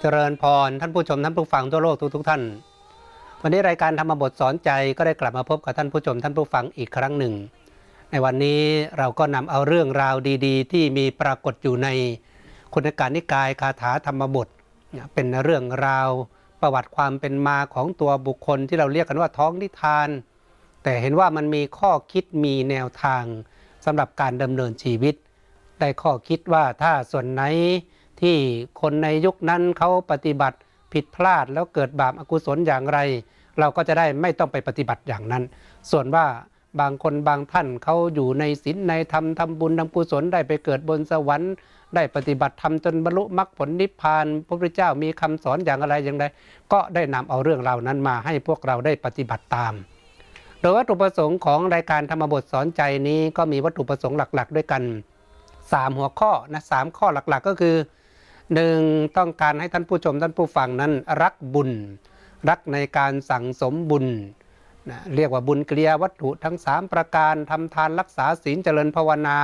เจริญพรท่านผู้ชมท่านผู้ฟังทั่วโลกทุกๆทท่าน วันนี้รายการธรรมบทสอนใจก็ได้กลับมาพบกับท่านผู้ชมท่านผู้ฟังอีกครั้งหนึ่ง ในวันนี้เราก็นำเอาเรื่องราวดี ๆ ที่มีปรากฏอยู่ในคุณการนิกายคาถาธรรมบทเป็นเรื่องราวประวัติความเป็นมาของตัวบุคคลที่เราเรียกกันว่าท้องนิทาน แต่เห็นว่ามันมีข้อคิดมีแนวทางสำหรับการดำเนินชีวิต ได้ข้อคิดว่าถ้าส่วนไหน ที่คนในยุคนั้นเขาปฏิบัติผิดพลาดแล้วเกิดบาปอกุศลอย่างไร เราก็จะได้ไม่ต้องไปปฏิบัติอย่างนั้น ส่วนว่าบางคนบางท่านเขาอยู่ในศีลในธรรมทำบุญทำกุศลได้ไปเกิดบนสวรรค์ ได้ปฏิบัติธรรมจนบรรลุมรรคผลนิพพาน พระพุทธเจ้ามีคำสอนอย่างอะไรอย่างไรก็ได้นำเอาเรื่องราวนั้นมาให้พวกเราได้ปฏิบัติตาม โดยวัตถุประสงค์ของรายการธรรมบทสอนใจนี้ก็มีวัตถุประสงค์หลัก ๆ ด้วยกัน 3 หัวข้อนะสข้อหลักๆ ก็คือ หนึ่งต้องการให้ท่านผู้ชมท่านผู้ฟังนั้นรักบุญ รักในการสั่งสมบุญนะเรียกว่าบุญเกลียวัตถุทั้ง 3 ประการทำทานรักษาศีลเจริญภาวนา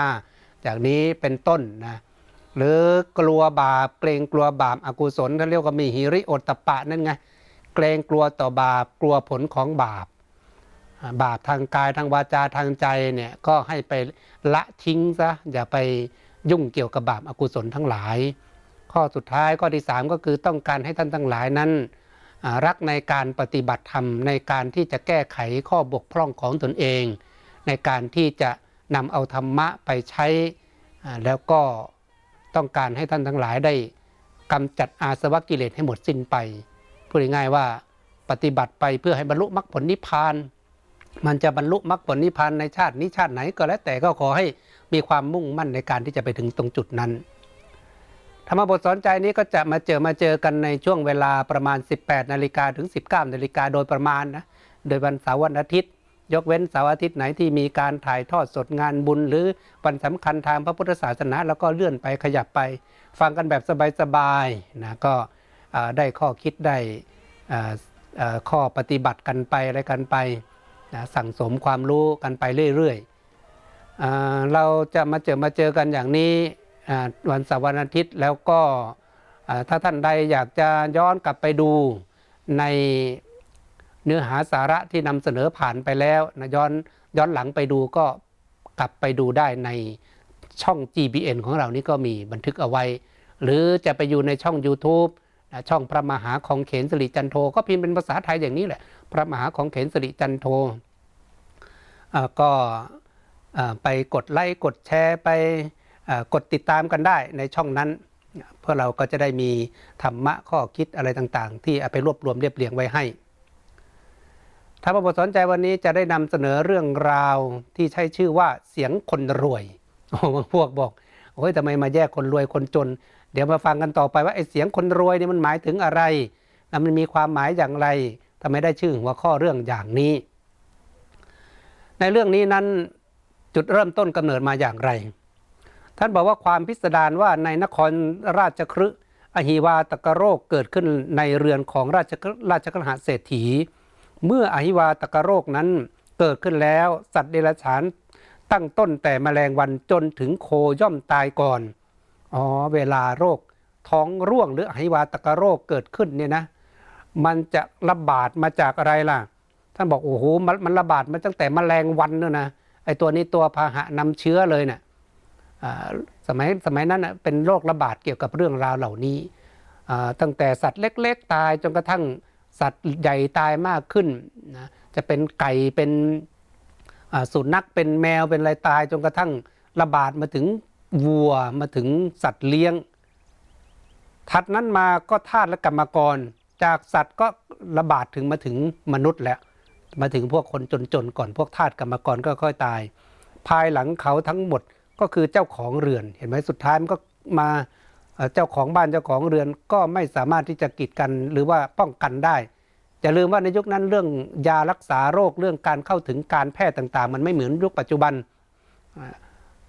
จากนี้เป็นต้นนะหรือกลัวบาปเกรงกลัวบาปอากุศลเขาเรียกว่ามีหิริโอตตปะนั่นไงเกรงกลัวต่อบาปกลัวผลของบาป บาปทางกายทางวาจาทางใจเนี่ยก็ให้ไปละทิ้งซะอย่าไปยุ่งเกี่ยวกับบาปอากุศลทั้งหลาย ข้อสุดท้ายข้อที่ 3 ก็คือต้องการให้ท่านทั้งหลายนั้นรักในการปฏิบัติธรรมในการที่จะแก้ไขข้อบกพร่องของตนเอง ในการที่จะนำเอาธรรมะไปใช้ แล้วก็ต้องการให้ท่านทั้งหลายได้กำจัดอาสวะกิเลสให้หมดสิ้นไปพูดง่ายๆว่าปฏิบัติไปเพื่อให้บรรลุมรรคผลนิพพาน มันจะบรรลุมรรคผลนิพพานในชาตินี้ชาติไหนก็แล้วแต่ก็ขอให้มีความมุ่งมั่นในการที่จะไปถึงตรงจุดนั้น ธรรมบทสอนใจนี้ก็จะมาเจอมาเจอกันในช่วงเวลาประมาณ 18 นาฬิกาถึง 19 นาฬิกาโดยประมาณนะ โดยวันเสาร์วันอาทิตย์ ยกเว้นเสาร์อาทิตย์ไหนที่มีการถ่ายทอดสดงานบุญ หรือวันสำคัญทางพระพุทธศาสนา แล้วก็เลื่อนไปขยับไป ฟังกันแบบสบายๆนะก็ได้ข้อคิดได้ข้อปฏิบัติกันไปอะไรกันไปนะสั่งสมความรู้กันไปเรื่อยๆเราจะมาเจอมาเจอกันอย่างนี้ วันเสาร์วันอาทิตย์แล้วก็ถ้าท่านใดอยากจะย้อนกลับไปดูในเนื้อหาสาระที่นำเสนอผ่านไปแล้วนะย้อนย้อนหลังไปดูก็กลับไปดูได้ในช่อง GBN ของเรานี่ก็มีบันทึกเอาไว้ หรือจะไปอยู่ในช่อง YouTube ช่องพระมหาของเขนสิริจันโท ก็พิมพ์เป็นภาษาไทยอย่างนี้แหละ พระมหาของเขนสิริจันโทก็ไปกดไลค์กดแชร์ไป กดติดตามกันได้ในช่องนั้น เพื่อเราก็จะได้มีธรรมะข้อคิดอะไรต่างๆ ที่เอาไปรวบรวมเรียบเรียงไว้ให้ ถ้าพระบทสนใจวันนี้จะได้นำเสนอเรื่องราวที่ใช้ชื่อว่าเสียงคนรวยโอ้บางพวกบอกโอ้ยทำไมมาแยกคนรวยคนจน เดี๋ยวมาฟังกันต่อไปว่าไอ้เสียงคนรวยเนี่ยมันหมายถึงอะไรมันมีความหมายอย่างไรทำไมได้ชื่อหัวข้อเรื่องอย่างนี้ ในเรื่องนี้นั้นจุดเริ่มต้นกำเนิดมาอย่างไร ท่านบอกว่าความพิสดารว่าในนครราชครึอหิวาตกโรคเกิดขึ้นในเรือนของราชราชกหาเศรษฐี เมื่ออหิวาตกโรคนั้นเกิดขึ้นแล้ว สัตว์เดรัจฉานตั้งต้นแต่แมลงวันจนถึงโคย่อมตายก่อน อ๋อ เวลาโรค ท้องร่วงหรืออหิวาตกโรคเกิดขึ้นเนี่ยนะ มันจะระบาดมาจากอะไรล่ะ ท่านบอกโอ้โหมันระบาดมาตั้งแต่แมลงวันเนอะนะ ไอตัวนี้ตัวพาหะนำเชื้อเลยเนะี่ย สมัยสมัยนั้นเป็นโรคระบาดเกี่ยวกับเรื่องราวเหล่านี้ ตั้งแต่สัตว์เล็ก ๆ ตายจนกระทั่งสัตว์ใหญ่ตายมากขึ้นนะจะเป็นไก่เป็นสุนัขเป็นแมวเป็นอะไรตายจนกระทั่งระบาดมาถึงวัวมาถึงสัตว์เลี้ยง ถัดนั้นมาก็ธาตุและกรรมกร จากสัตว์ก็ระบาดถึงมาถึงมนุษย์แล้วมาถึงพวกคนจนๆก่อนพวกธาตุกรรมกรก็ค่อยตาย ภายหลังเขาทั้งหมด ก็คือเจ้าของเรือน เห็นไหมสุดท้ายมันก็มาเจ้าของบ้านเจ้าของเรือนก็ไม่สามารถที่จะกีดกันหรือว่าป้องกันได้จะลืมว่าในยุคนั้นเรื่องยารักษาโรคเรื่องการเข้าถึงการแพทย์ต่าง ๆ มันไม่เหมือนยุคปัจจุบัน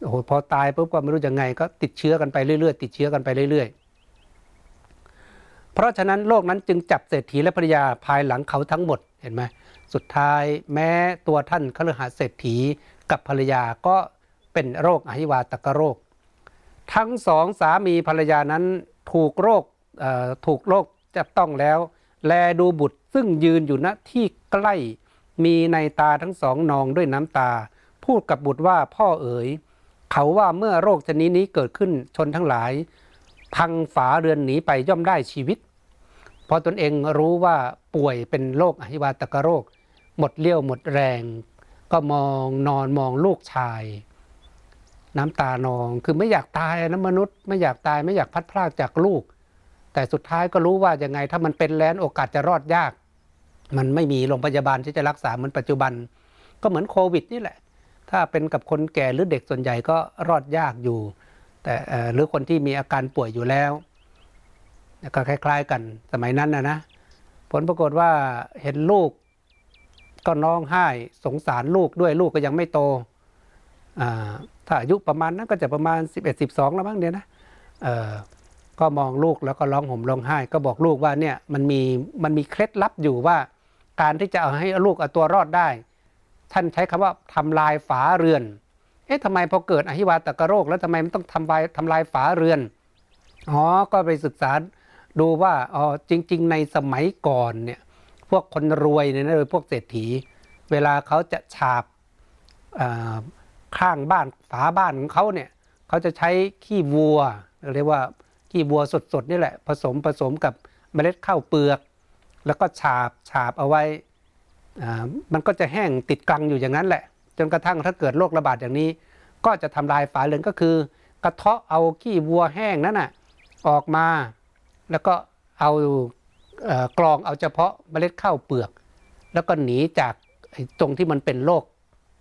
โอ้โหพอตายปุ๊บก็ไม่รู้ยังไงก็ติดเชื้อกันไปเรื่อยๆ ติดเชื้อกันไปเรื่อยๆ เพราะฉะนั้นโลกนั้นจึงจับเศรษฐีและภรรยาภายหลังเขาทั้งหมดเห็นไหมสุดท้ายแม้ตัวท่านคฤหาเศรษฐีกับภรรยาก็ เป็นโรคอหิวาตกโรค ทั้งสองสามีภรรยานั้นถูกโรคถูกโรคจับต้องแล้ว แลดูบุตรซึ่งยืนอยู่ณที่ใกล้มีในตาทั้งสองนองด้วยน้ำตา พูดกับบุตรว่าพ่อเอ๋ย เขาว่าเมื่อโรคชนิดนี้เกิดขึ้นชนทั้งหลาย พังฝาเรือนหนีไปย่อมได้ชีวิต พอตนเองรู้ว่าป่วยเป็นโรคอหิวาตกโรค หมดเลี้ยวหมดแรง ก็มองนอนมองลูกชาย น้ำตานอง คือไม่อยากตายนะมนุษย์ ไม่อยากตายไม่อยากพัดพลากจากลูก แต่สุดท้ายก็รู้ว่ายังไง ถ้ามันเป็นแล้วโอกาสจะรอดยาก มันไม่มีโรงพยาบาลที่จะรักษาเหมือนปัจจุบัน ก็เหมือนโควิดนี่แหละ ถ้าเป็นกับคนแก่หรือเด็กส่วนใหญ่ก็รอดยากอยู่ แต่หรือคนที่มีอาการป่วยอยู่แล้วก็คล้าย ๆ กันสมัยนั้นนะนะผลปรากฏว่าเห็นลูกก็น้องไห้สงสารลูกด้วยลูกก็ยังไม่โต ถ้าอายุประมาณนั้นก็จะประมาณ 11 12 แล้วมั้งเนี่ยนะก็มองลูกแล้วก็ร้องห่มร้องไห้ ก็บอกลูกว่าเนี่ยมันมีมันมีเคล็ดลับอยู่ว่าการที่จะเอาให้ลูกเอาตัวรอดได้ ท่านใช้คำว่าทำลายฝาเรือน เอ๊ะทำไมพอเกิดอหิวาตกโรค แล้วทำไมมันต้องทำลายทำลายฝาเรือน อ๋อ ก็ไปศึกษาดูว่า อ๋อ จริง ๆ ในสมัยก่อนเนี่ย พวกคนรวยเนี่ยนะโดยพวกเศรษฐี เวลาเขาจะฉาบ ข้างบ้านฝาบ้านของเขาเนี่ยเขาจะใช้ขี้วัวเรียกว่าขี้วัวสดๆนี่แหละ ผสมผสมกับเมล็ดข้าวเปลือก แล้วก็ฉาบฉาบเอาไว้มันก็จะแห้งติดกลังอยู่อย่างนั้นแหละ จนกระทั่งถ้าเกิดโรคระบาดอย่างนี้ ก็จะทำลายฝาเรือนก็คือ กระเทาะเอาขี้วัวแห้งนั้นน่ะออกมา แล้วก็เอากรองเอาเฉพาะเมล็ดข้าวเปลือก แล้วก็หนีจากตรงที่มันเป็นโรค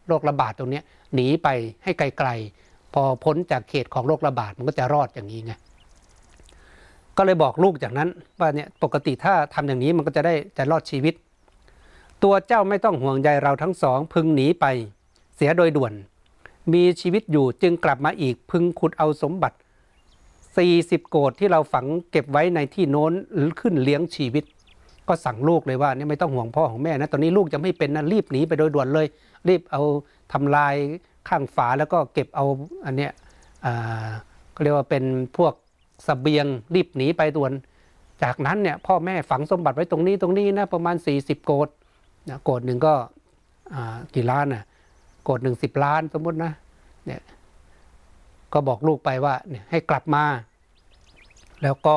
โรคระบาดตรงนี้หนีไปให้ไกลๆ พอพ้นจากเขตของโรคระบาดมันก็จะรอดอย่างนี้ไงก็เลยบอกลูกจากนั้นว่าเนี่ยปกติถ้าทำอย่างนี้มันก็จะได้จะรอดชีวิต ตัวเจ้าไม่ต้องห่วงใยเราทั้งสอง พึงหนีไป เสียโดยด่วน มีชีวิตอยู่จึงกลับมาอีกพึงขุดเอาสมบัติ 40 โกดที่เราฝังเก็บไว้ในที่โน้นขึ้นเลี้ยงชีวิต ก็สั่งลูกเลยว่าเนี่ยไม่ต้องห่วงพ่อของแม่นะตอนนี้ลูกจะไม่เป็นนะรีบหนีไปโดยด่วนเลย รีบเอาทำลายข้างฝาแล้วก็เก็บเอาอันเนี้ยก็เรียกว่าเป็นพวกสเสบียงรีบหนีไปด่วน จากนั้นเนี่ยพ่อแม่ฝังสมบัติไว้ตรงนี้ตรงนี้นะประมาณ 40 โกดนะโกดหนึ่งก็กี่ล้านนะโกดหนึ่งสิบล้านสมมตินะเนี่ยก็บอกลูกไปว่าเนี่ยให้กลับมา แล้วก็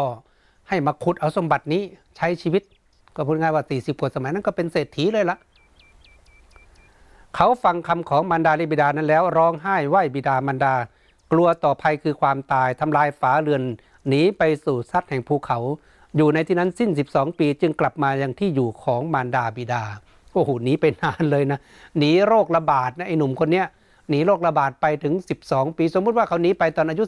ให้มาขุดเอาสมบัตินี้ใช้ชีวิต ก็พูดง่ายว่าสี่สิบกว่าสมัยนั้นก็เป็นเศรษฐีเลยละเขาฟังคำของมารดาลิบิดานั้นแล้วร้องไห้ไหวบิดามารดา กลัวต่อภัยคือความตายทำลายฝาเรือนหนีไปสู่ซัดแห่งภูเขา อยู่ในที่นั้นสิ้น 12 ปีจึงกลับมายังที่อยู่ของมารดาบิดาโอ้โหหนีไปนานเลยนะหนีโรคระบาดนะไอ้หนุ่มคนเนี้ยหนีโรคระบาดไปถึง 12 ปี สมมุติว่าเขาหนีไปตอนอายุ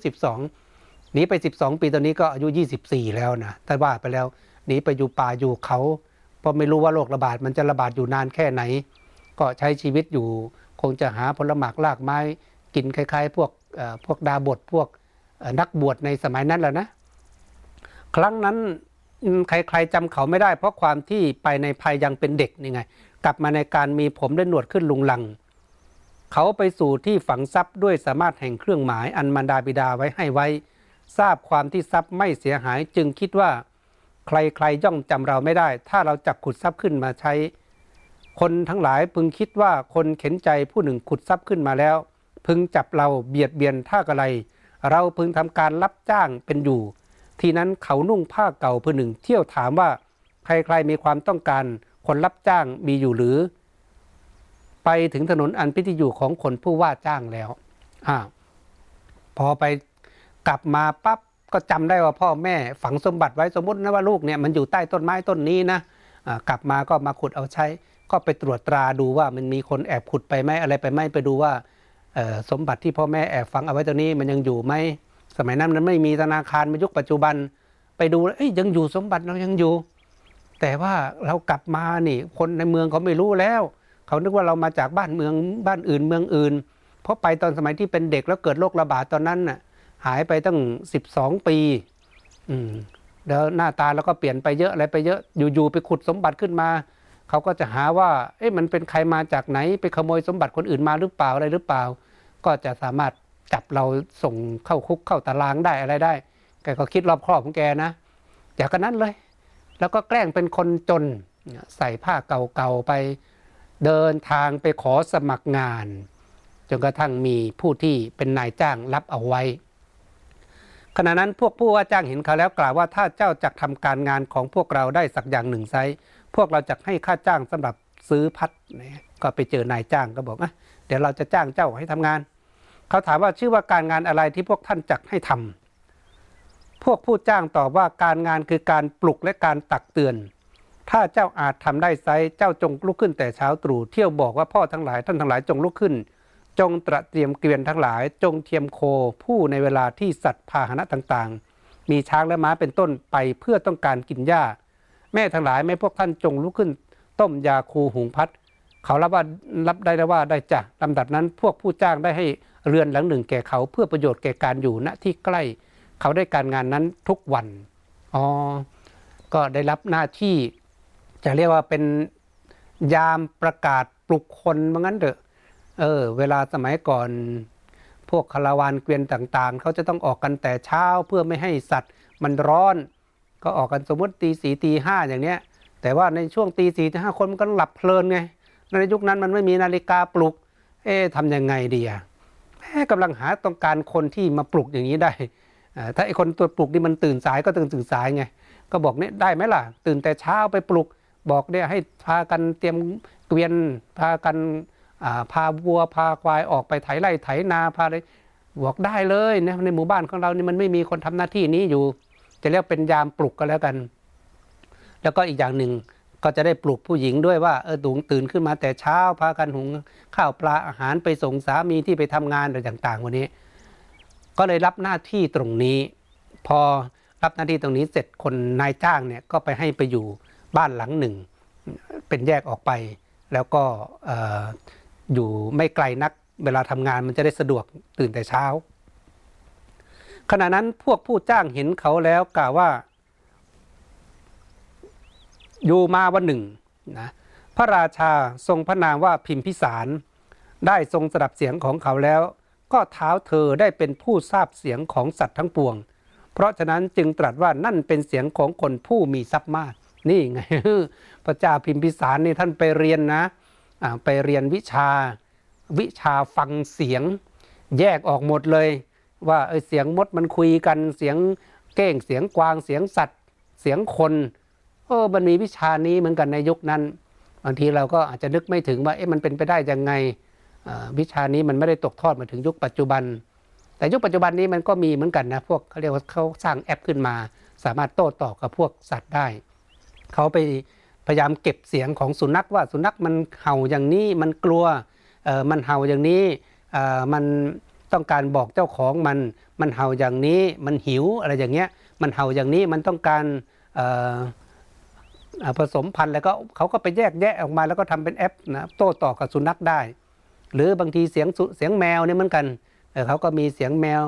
12หนีไป 12 ปีตอนนี้ก็อายุ 24 แล้วนะถ้าว่าไปแล้ว หนีไปอยู่ป่าอยู่เขา เพราะไม่รู้ว่าโรคระบาดมันจะระบาดอยู่นานแค่ไหน ก็ใช้ชีวิตอยู่คงจะหาผลหมากลากไม้กินคล้ายๆ พวกพวกดาบทพวกนักบวชในสมัยนั้นแหละนะ ครั้งนั้นใครๆจำเขาไม่ได้ เพราะความที่ไปในภัยยังเป็นเด็กนี่ไง กลับมาในการมีผมและหนวดขึ้นลุงลัง เขาไปสู่ที่ฝังทรัพย์ด้วยสามารถแห่งเครื่องหมายอันมารดาบิดาไว้ให้ไว้ ทราบความที่ทรัพย์ไม่เสียหายจึงคิดว่า ใครๆย่อมจำเราไม่ได้ ถ้าเราจับขุดทรัพย์ขึ้นมาใช้ คนทั้งหลายพึงคิดว่าคนเข็นใจผู้หนึ่งขุดทรัพย์ขึ้นมาแล้ว พึงจับเราเบียดเบียนท่ากระไร เราพึงทำการรับจ้างเป็นอยู่ ทีนั้นเขานุ่งผ้าเก่าผู้หนึ่งเที่ยวถามว่า ใครๆมีความต้องการ คนรับจ้างมีอยู่หรือ ไปถึงถนนอันพิธีอยู่ของคนผู้ว่าจ้างแล้วอ่าพอไปกลับมาปั๊บ ก็จำได้ว่าพ่อแม่ฝังสมบัติไว้สมมตินะว่าลูกเนี่ยมันอยู่ใต้ต้นไม้ต้นนี้นะะกลับมาก็มาขุดเอาใช้ ก็ไปตรวจตราดูว่ามันมีคนแอบขุดไปไหมอะไรไปไหมไปดูว่าสมบัติที่พ่อแม่แอบฝังเอาไว้ตรงนี้มันยังอยู่ไหมสมัยนั้นมันไม่มีธนาคารมายุคปัจจุบัน ไปดูเอ้ยยังอยู่สมบัติเรายังอยู่ แต่ว่าเรากลับมานี่ คนในเมืองเขาไม่รู้แล้ว เขานึกว่าเรามาจากบ้านเมืองบ้านอื่นเมืองอื่น เพราะไปตอนสมัยที่เป็นเด็กแล้วเกิดโรคระบาดตอนนั้นน่ะ หายไปตั้งสิบสองปีอืมแล้วหน้าตาแล้วก็เปลี่ยนไปเยอะอะไรไปเยอะอยู่ๆไปขุดสมบัติขึ้นมา เขาก็จะหาว่า เอ๊ะมันเป็นใครมาจากไหนไปขโมยสมบัติคนอื่นมาหรือเปล่าอะไรหรือเปล่า ก็จะสามารถจับเราส่งเข้าคุกเข้าตารางได้อะไรได้ แกก็คิดรอบครอบของแกนะแกจากกันนั้นเลย แล้วก็แกล้งเป็นคนจนใส่ผ้าเก่าๆไปเดินทางไปขอสมัครงาน จนกระทั่งมีผู้ที่เป็นนายจ้างรับเอาไว้ ขณะนั้นพวกผู้ว่าจ้างเห็นเขาแล้วกล่าวว่าถ้าเจ้าจักทำการงานของพวกเราได้สักอย่างหนึ่งไซพวกเราจะให้ค่าจ้างสำหรับซื้อพัดก็ไปเจอนายจ้างก็บอกอะเดี๋ยวเราจะจ้างเจ้าให้ทำงาน เขาถามว่าชื่อว่าการงานอะไรที่พวกท่านจักให้ทำพวกผู้จ้างตอบว่าการงานคือการปลุกและการตักเตือน ถ้าเจ้าอาจทำได้ไซเจ้าจงลุกขึ้นแต่เช้าตรู่เที่ยวบอกว่าพ่อทั้งหลายท่านทั้งหลายจงลุกขึ้น จงตระเตรียมเกวียนทั้งหลาย จงเทียมโคผู้ในเวลาที่สัตว์พาหนะต่างๆ มีช้างและม้าเป็นต้นไปเพื่อต้องการกินหญ้า แม่ทั้งหลายแม่พวกท่านจงลุกขึ้น ต้มยาคูหุงพัด เขารับว่ารับได้แล้วว่าได้จ้ะลำดับนั้นพวกผู้จ้างได้ให้เรือนหลังหนึ่งแก่เขาเพื่อประโยชน์แก่การอยู่ณที่ใกล้ เขาได้การงานนั้นทุกวันอ๋อก็ได้รับหน้าที่จะเรียกว่าเป็นยามประกาศปลุกคนเหมือนกันเถอะ เออ เวลาสมัยก่อน พวกคาราวานเกวียนต่างๆ เขาจะต้องออกกันแต่เช้าเพื่อไม่ให้สัตว์มันร้อน ก็ออกกันสมมติตีสี่ตีห้าอย่างเนี้ย แต่ว่าในช่วงตีสี่ตีห้าคนมันก็หลับเพลินไง ในยุคนั้นมันไม่มีนาฬิกาปลุก เอ๊ะทำยังไงดีอะแม่กำลังหาต้องการคนที่มาปลุกอย่างนี้ได้ ถ้าไอคนตัวปลุกนี่มันตื่นสายก็ตื่นตื่นสายไง ก็บอกเนี่ยได้ไหมล่ะ ตื่นแต่เช้าไปปลุก บอกเนี่ยให้พากันเตรียมเกวียนพากัน พาวัวพาควายออกไปไถไร่ไถนาพาเลยบอกได้เลยนะในหมู่บ้านของเรานี่มันไม่มีคนทำหน้าที่นี้อยู่ จะเรียกเป็นยามปลุกก็แล้วกัน แล้วก็อีกอย่างหนึ่งก็จะได้ปลุกผู้หญิงด้วยว่าเออตุงตื่นขึ้นมาแต่เช้าพากันหุงข้าวปลาอาหารไปส่งสามีที่ไปทำงานอะไรต่าง ๆ วันนี้ ก็เลยรับหน้าที่ตรงนี้ พอรับหน้าที่ตรงนี้เสร็จคนนายจ้างเนี่ยก็ไปให้ไปอยู่บ้านหลังหนึ่ง เป็นแยกออกไป แล้วก็ อยู่ไม่ไกลนัก เวลาทำงานมันจะได้สะดวกตื่นแต่เช้า ขณะนั้นพวกผู้จ้างเห็นเขาแล้วกล่าวว่า อยู่มาวันหนึ่งนะพระราชาทรงพระนามว่าพิมพิสาร ได้ทรงสดับเสียงของเขาแล้ว ก็เท้าเธอได้เป็นผู้ทราบเสียงของสัตว์ทั้งปวง เพราะฉะนั้นจึงตรัสว่านั่นเป็นเสียงของคนผู้มีทรัพย์มาก นี่ไงพระเจ้าพิมพิสารนี่ท่านไปเรียนนะ ไปเรียนวิชาวิชาฟังเสียง แยกออกหมดเลย ว่าเออเสียงมดมันคุยกันเสียงเก้งเสียงกวางเสียงสัตว์ เสียงคนเออมันมีวิชานี้เหมือนกันในยุคนั้นบางทีเราก็อาจจะนึกไม่ถึงว่าเอ๊ะมันเป็นไปได้ยังไงวิชานี้มันไม่ได้ตกทอดมาถึงยุคปัจจุบัน แต่ยุคปัจจุบันนี้มันก็มีเหมือนกันนะพวกเขาเรียกว่าเขาสร้างแอปขึ้นมา สามารถโต้ตอบกับพวกสัตว์ได้ เขาไป พยายามเก็บเสียงของสุนัขว่าสุนัขมันเห่าอย่างนี้มันกลัวมันเห่าอย่างนี้มันต้องการบอกเจ้าของมัน มันเห่าอย่างนี้มันหิวอะไรอย่างเงี้ยมันเห่าอย่างนี้มันต้องการผสมพันธุ์แล้วก็เขาก็ไปแยกแยะออกมาแล้วก็ทำเป็นแอปนะโต้ตอบกับสุนัขได้ หรือบางทีเสียงเสียงแมวเนี่ยเหมือนกันเขาก็มีเสียงแมว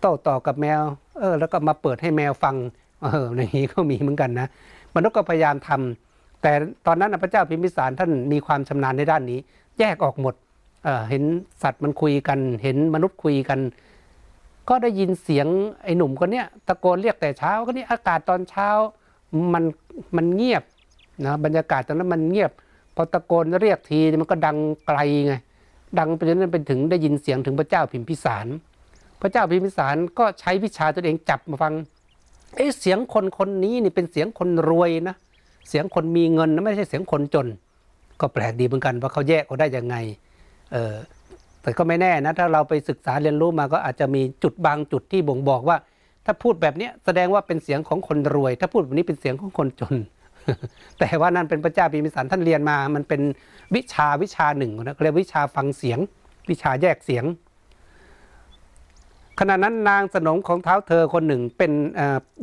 โต้ตอบกับแมวเออแล้วก็มาเปิดให้แมวฟังเออในนี้ก็มีเหมือนกันนะมนุษย์ก็พยายามทำ แต่ตอนนั้นพระเจ้าพิมพิสารท่านมีความชำนาญในด้านนี้ แยกออกหมดเเห็นสัตว์มันคุยกัน เห็นมนุษย์คุยกัน ก็ได้ยินเสียงไอ้หนุ่มคนเนี้ยตะโกนเรียกแต่เช้าก็นี่อากาศตอนเช้ามันมันเงียบนะบรรยากาศตอนนั้นมันเงียบพอตะโกนเรียกทีมันก็ดังไกลไงดังไปจนนั้นเป็นถึงได้ยินเสียงถึงพระเจ้าพิมพิสาร พระเจ้าพิมพิสารก็ใช้วิชาตัวเองจับมาฟังเอ๊ะเสียงคนคนนี้นี่เป็นเสียงคนรวยนะ เสียงคนมีเงินนะไม่ใช่เสียงคนจน ก็แปลกดีเหมือนกันว่าเขาแยกเขาได้ยังไงเออแต่ก็ไม่แน่นะถ้าเราไปศึกษาเรียนรู้มาก็อาจจะมีจุดบางจุดที่บ่งบอกว่า ถ้าพูดแบบนี้แสดงว่าเป็นเสียงของคนรวย ถ้าพูดแบบนี้เป็นเสียงของคนจน แต่ว่านั่นเป็นพระเจ้าพิมิสารท่านเรียนมา มันเป็นวิชาวิชาหนึ่งนะเรียกวิชาฟังเสียง วิชาแยกเสียง ขณะนั้นนางสนมของเท้าเธอคนหนึ่งเป็น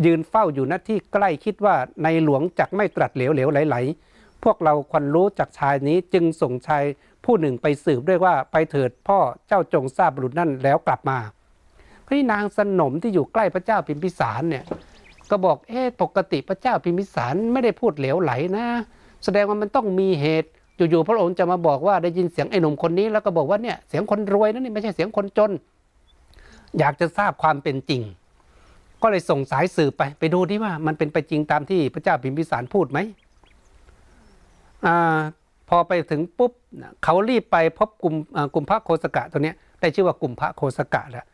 ยืนเฝ้าอยู่ณที่ใกล้คิดว่าในหลวงจักไม่ตรัสเหลวเหลวไหลๆ พวกเราควรรู้จากชายนี้จึงส่งชายผู้หนึ่งไปสืบด้วยว่าไปเถิดพ่อเจ้าจงทราบบุรุษนั่นแล้วกลับมาพระนางสนมที่อยู่ใกล้พระเจ้าพิมพิสารเนี่ยก็บอกเอ๊ะปกติพระเจ้าพิมพิสารไม่ได้พูดเหลวไหลนะ แสดงว่ามันต้องมีเหตุอยู่ๆพระองค์จะมาบอกว่าได้ยินเสียงไอ้หนุ่มคนนี้แล้วก็บอกว่าเนี่ยเสียงคนรวยนั่นนี่ไม่ใช่เสียงคนจน อยากจะทราบความเป็นจริง ก็เลยส่งสายสืบไป ไปดูที่ว่ามันเป็นไปจริงตามที่พระเจ้าพิมพิสารพูดไหมอพอไปถึงปุ๊บเขารีบไปพบกลุ่มกลุ่มพระโคสกะตัวนี้ได้ชื่อว่ากลุ่มพระโคสกะแล้ว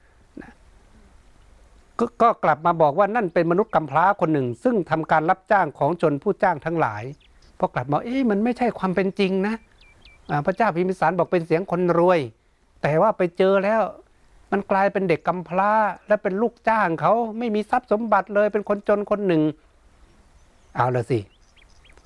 กก็กลับมาบอกว่านั่นเป็นมนุษย์กำพร้าคนหนึ่ง ซึ่งทำการรับจ้างของชนผู้จ้างทั้งหลายพอกลับมาเอ๊ะมันไม่ใช่ความเป็นจริงนะพระเจ้าพิมพิสารบอกเป็นเสียงคนรวย แต่ว่าไปเจอแล้ว มันกลายเป็นเด็กกำพร้าและเป็นลูกจ้างเขาไม่มีทรัพย์สมบัติเลยเป็นคนจนคนหนึ่ง เอาละสิ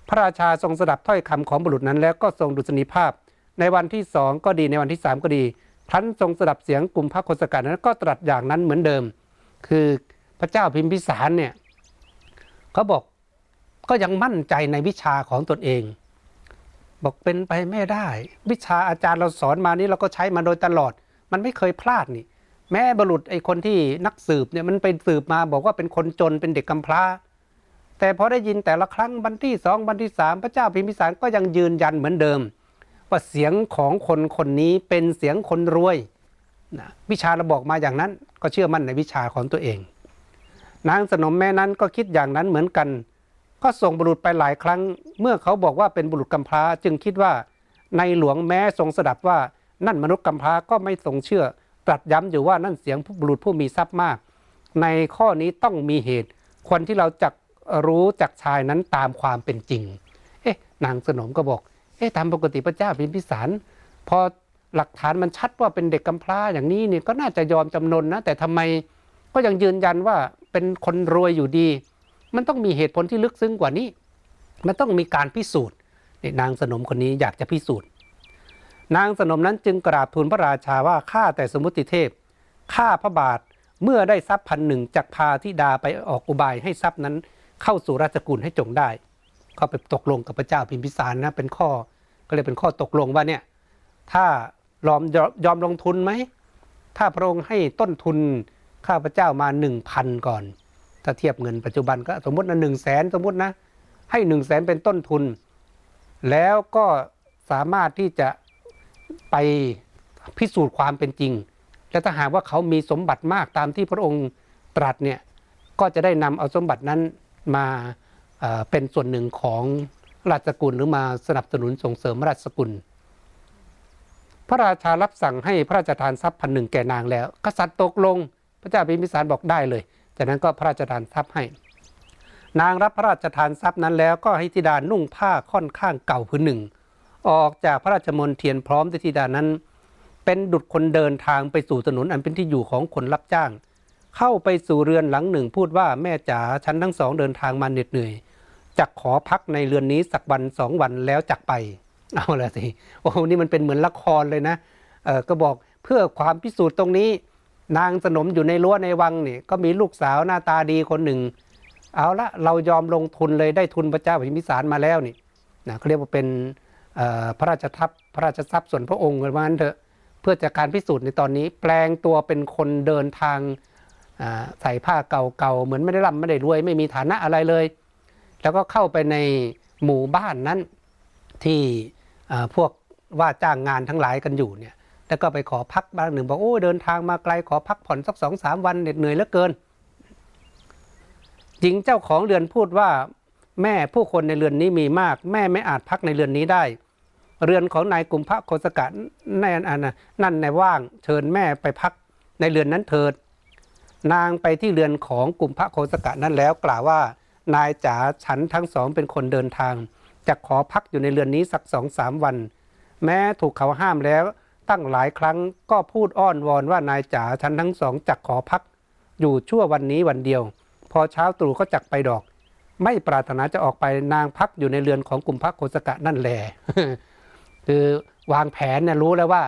พระราชาทรงสดับถ้อยคำของบุรุษนั้น แล้วก็ทรงดุษณีภาพ ในวันที่สองก็ดีในวันที่สามก็ดีท่านทรงสดับเสียงกลุ่มพระโคสกัดนั้นก็ตรัสอย่างนั้นเหมือนเดิม คือพระเจ้าพิมพิสารเนี่ยเขาบอกก็ยังมั่นใจในวิชาของตนเอง บอกเป็นไปไม่ได้ วิชาอาจารย์เราสอนมานี้เราก็ใช้มาโดยตลอด มันไม่เคยพลาดนี่ แม้บรุษไอ้คนที่นักสืบเนี่ยมันไปสืบมาบอกว่าเป็นคนจนเป็นเด็กกำพร้า แต่พอได้ยินแต่ละครั้งบันที่สองบันที่สามพระเจ้าพิมพิสารก็ยังยืนยันเหมือนเดิม ว่าเสียงของคนคนนี้เป็นเสียงคนรวยนะวิชาเราบอกมาอย่างนั้นก็เชื่อมั่นในวิชาของตัวเอง นางสนมแม่นั้นก็คิดอย่างนั้นเหมือนกัน ก็ส่งบุรุษไปหลายครั้ง เมื่อเขาบอกว่าเป็นบุรุษกำพร้าจึงคิดว่าในหลวงแม้ทรงสดับว่านั่นมนุษย์กำพร้าก็ไม่ทรงเชื่อ ตรัสย้ำอยู่ว่านั่นเสียงบุรุษผู้มีทรัพย์มาก ในข้อนี้ต้องมีเหตุควรที่เราจะรู้จากชายนั้นตามความเป็นจริง เอ๊ะ นางสนมก็บอก เอ๊ะตามปกติพระเจ้าพิมพิสารพอหลักฐานมันชัดว่าเป็นเด็กกำพร้าอย่างนี้เนี่ยก็น่าจะยอมจำนนนะแต่ทำไมก็ยังยืนยันว่าเป็นคนรวยอยู่ดี มันต้องมีเหตุผลที่ลึกซึ้งกว่านี้ มันต้องมีการพิสูจน์นางสนมคนนี้อยากจะพิสูจน์ นางสนมนั้นจึงกราบทูลพระราชาว่าข้าแต่สมุติเทพข้าพระบาทเมื่อได้ทรัพย์พันหนึ่งจากพาธิดาไปออกอุบายให้ทรัพย์นั้นเข้าสู่ราชกุลให้จงได้เขาไปตกลงกับพระเจ้าพิมพิสารนะเป็นข้อก็เลยเป็นข้อตกลงว่าเนี่ยถ้ายอมยอมลงทุนไหมถ้าพระองค์ให้ต้นทุนข้าพระเจ้ามาหนึ่งพันก่อน ถ้าเทียบเงินปัจจุบันก็สมมตินะหนึ่งแสนสมมตินะให้หนึ่งแสนเป็นต้นทุน แล้วก็สามารถที่จะ ไปพิสูจน์ความเป็นจริง และถ้าหากว่าเขามีสมบัติมากตามที่พระองค์ตรัสเนี่ยก็จะได้นำเอาสมบัตินั้นมาเป็นส่วนหนึ่งของราชกุลหรือมาสนับสนุนส่งเสริมราชกุล พระราชารับสั่งให้พระราชทานทรัพย์พันหนึ่งแก่นางแล้ว กษัตริย์ตกลง พระเจ้าพิมพิสารบอกได้เลย จากนั้นก็พระราชทานทรัพย์ให้ นางรับพระราชทานทรัพย์นั้นแล้วก็ให้ธิดานุ่งผ้าค่อนข้างเก่าพื้นหนึ่ง ออกจากพระราชมนเทียนพร้อมด้วยธิดานั้น เป็นดุจคนเดินทางไปสู่ถนนอันเป็นที่อยู่ของคนรับจ้าง เข้าไปสู่เรือนหลังหนึ่งพูดว่าแม่จ๋าฉันทั้งสองเดินทางมาเหน็ดเหนื่อยจักขอพักในเรือนนี้สักวันสองวันแล้วจักไปเอาละสิโอ้นี่มันเป็นเหมือนละครเลยนะเออก็บอกเพื่อความพิสูจน์ตรงนี้ นางสนมอยู่ในรั้วในวังนี่ก็มีลูกสาวหน้าตาดีคนหนึ่ง เอาละเรายอมลงทุนเลยได้ทุนพระเจ้าพิมพิสารมาแล้วนี่นะเขาเรียกว่าเป็น พระราชทัพพระราชทรัพย์ส่วนพระองค์ว่างั้นเถอะเพื่อจะการพิสูจน์ในตอนนี้แปลงตัวเป็นคนเดินทางใส่ผ้าเก่าๆเหมือนไม่ได้ร่ำไม่ได้รวย ไม่มีฐานะอะไรเลย แล้วก็เข้าไปในหมู่บ้านนั้นที่พวกว่าจ้างงานทั้งหลายกันอยู่เนี่ยแล้วก็ไปขอพักบ้างหนึ่งบอกโอ้เดินทางมาไกลขอพักผ่อนสักสองสามวันเหน็ดเหนื่อยเหลือเกินหญิงเจ้าของเรือนพูดว่า แม่ผู้คนในเรือนนี้มีมาก แม่ไม่อาจพักในเรือนนี้ได้ เรือนของนายกุมพระโคสกะในอันนั้นนั่นในว่างเชิญแม่ไปพักในเรือนนั้นเถิด นางไปที่เรือนของกุมพระโคสกะนั้นแล้วกล่าวว่านายจ๋าฉันทั้งสองเป็นคนเดินทางจะขอพักอยู่ในเรือนนี้สักสองสามวัน แม้ถูกเขาห้ามแล้วตั้งหลายครั้งก็พูดอ้อนวอนว่านายจ๋าฉันทั้งสองจักขอพัก อยู่ชั่ววันนี้วันเดียว พอเช้าตรู่ก็จักไปดอก ไม่ปรารถนาจะออกไปนางพักอยู่ในเรือนของกุมพระโคสกะนั่นแหละ คือวางแผนเนี่ยรู้แล้วว่า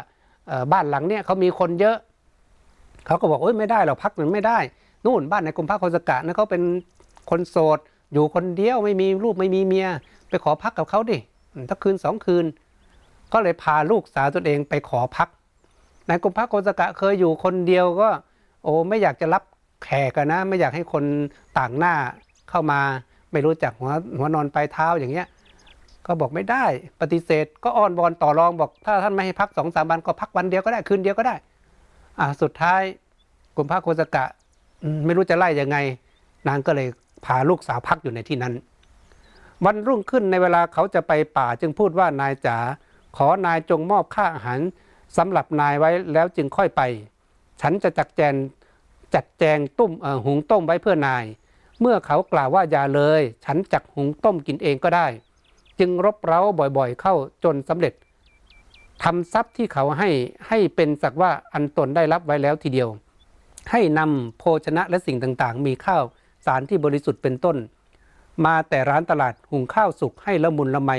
บ้านหลังเนี่ยเขามีคนเยอะ เขาก็บอกโอ้ยไม่ได้หรอกพักหนึ่งไม่ได้ นู่นบ้านในกรมพักโคสกะนะเขาเป็นคนโสด อยู่คนเดียวไม่มีลูกไม่มีเมีย ไปขอพักกับเขาดิถ้าคืนสองคืน ก็เลยพาลูกสาวตัวเองไปขอพักในกรมพักโคสกะเคยอยู่คนเดียวก็ โอ้ไม่อยากจะรับแขกนะ ไม่อยากให้คนต่างหน้าเข้ามา ไม่รู้จักหัวหัวนอนปลายเท้าอย่างเงี้ย ก็บอกไม่ได้ปฏิเสธก็อ้อนวอนต่อรองบอก ถ้าท่านไม่ให้พักสองสามวันก็พักวันเดียวก็ได้คืนเดียวก็ได้ อ่าสุดท้ายกลุ่มพระโคสกะไม่รู้จะไล่ยังไง นางก็เลยพาลูกสาวพักอยู่ในที่นั้น วันรุ่งขึ้นในเวลาเขาจะไปป่าจึงพูดว่านายจ๋าขอนายจงมอบค่าอาหารสำหรับนายไว้แล้วจึงค่อยไป ฉันจะจัดแจงจัดแจงตุ้มหุงต้มไว้เพื่อนาย เมื่อเขากล่าวว่าอย่าเลย ฉันจักหุงต้มกินเองก็ได้ จึงรบเร้าบ่อยๆ เข้าจนสำเร็จทำทรัพย์ที่เขาให้ให้เป็นสักว่าอันตนได้รับไว้แล้วทีเดียว ให้นำโภชนะและสิ่งต่างๆ มีข้าวสารที่บริสุทธิ์เป็นต้น มาแต่ร้านตลาดหุงข้าวสุกให้ละมุนละไม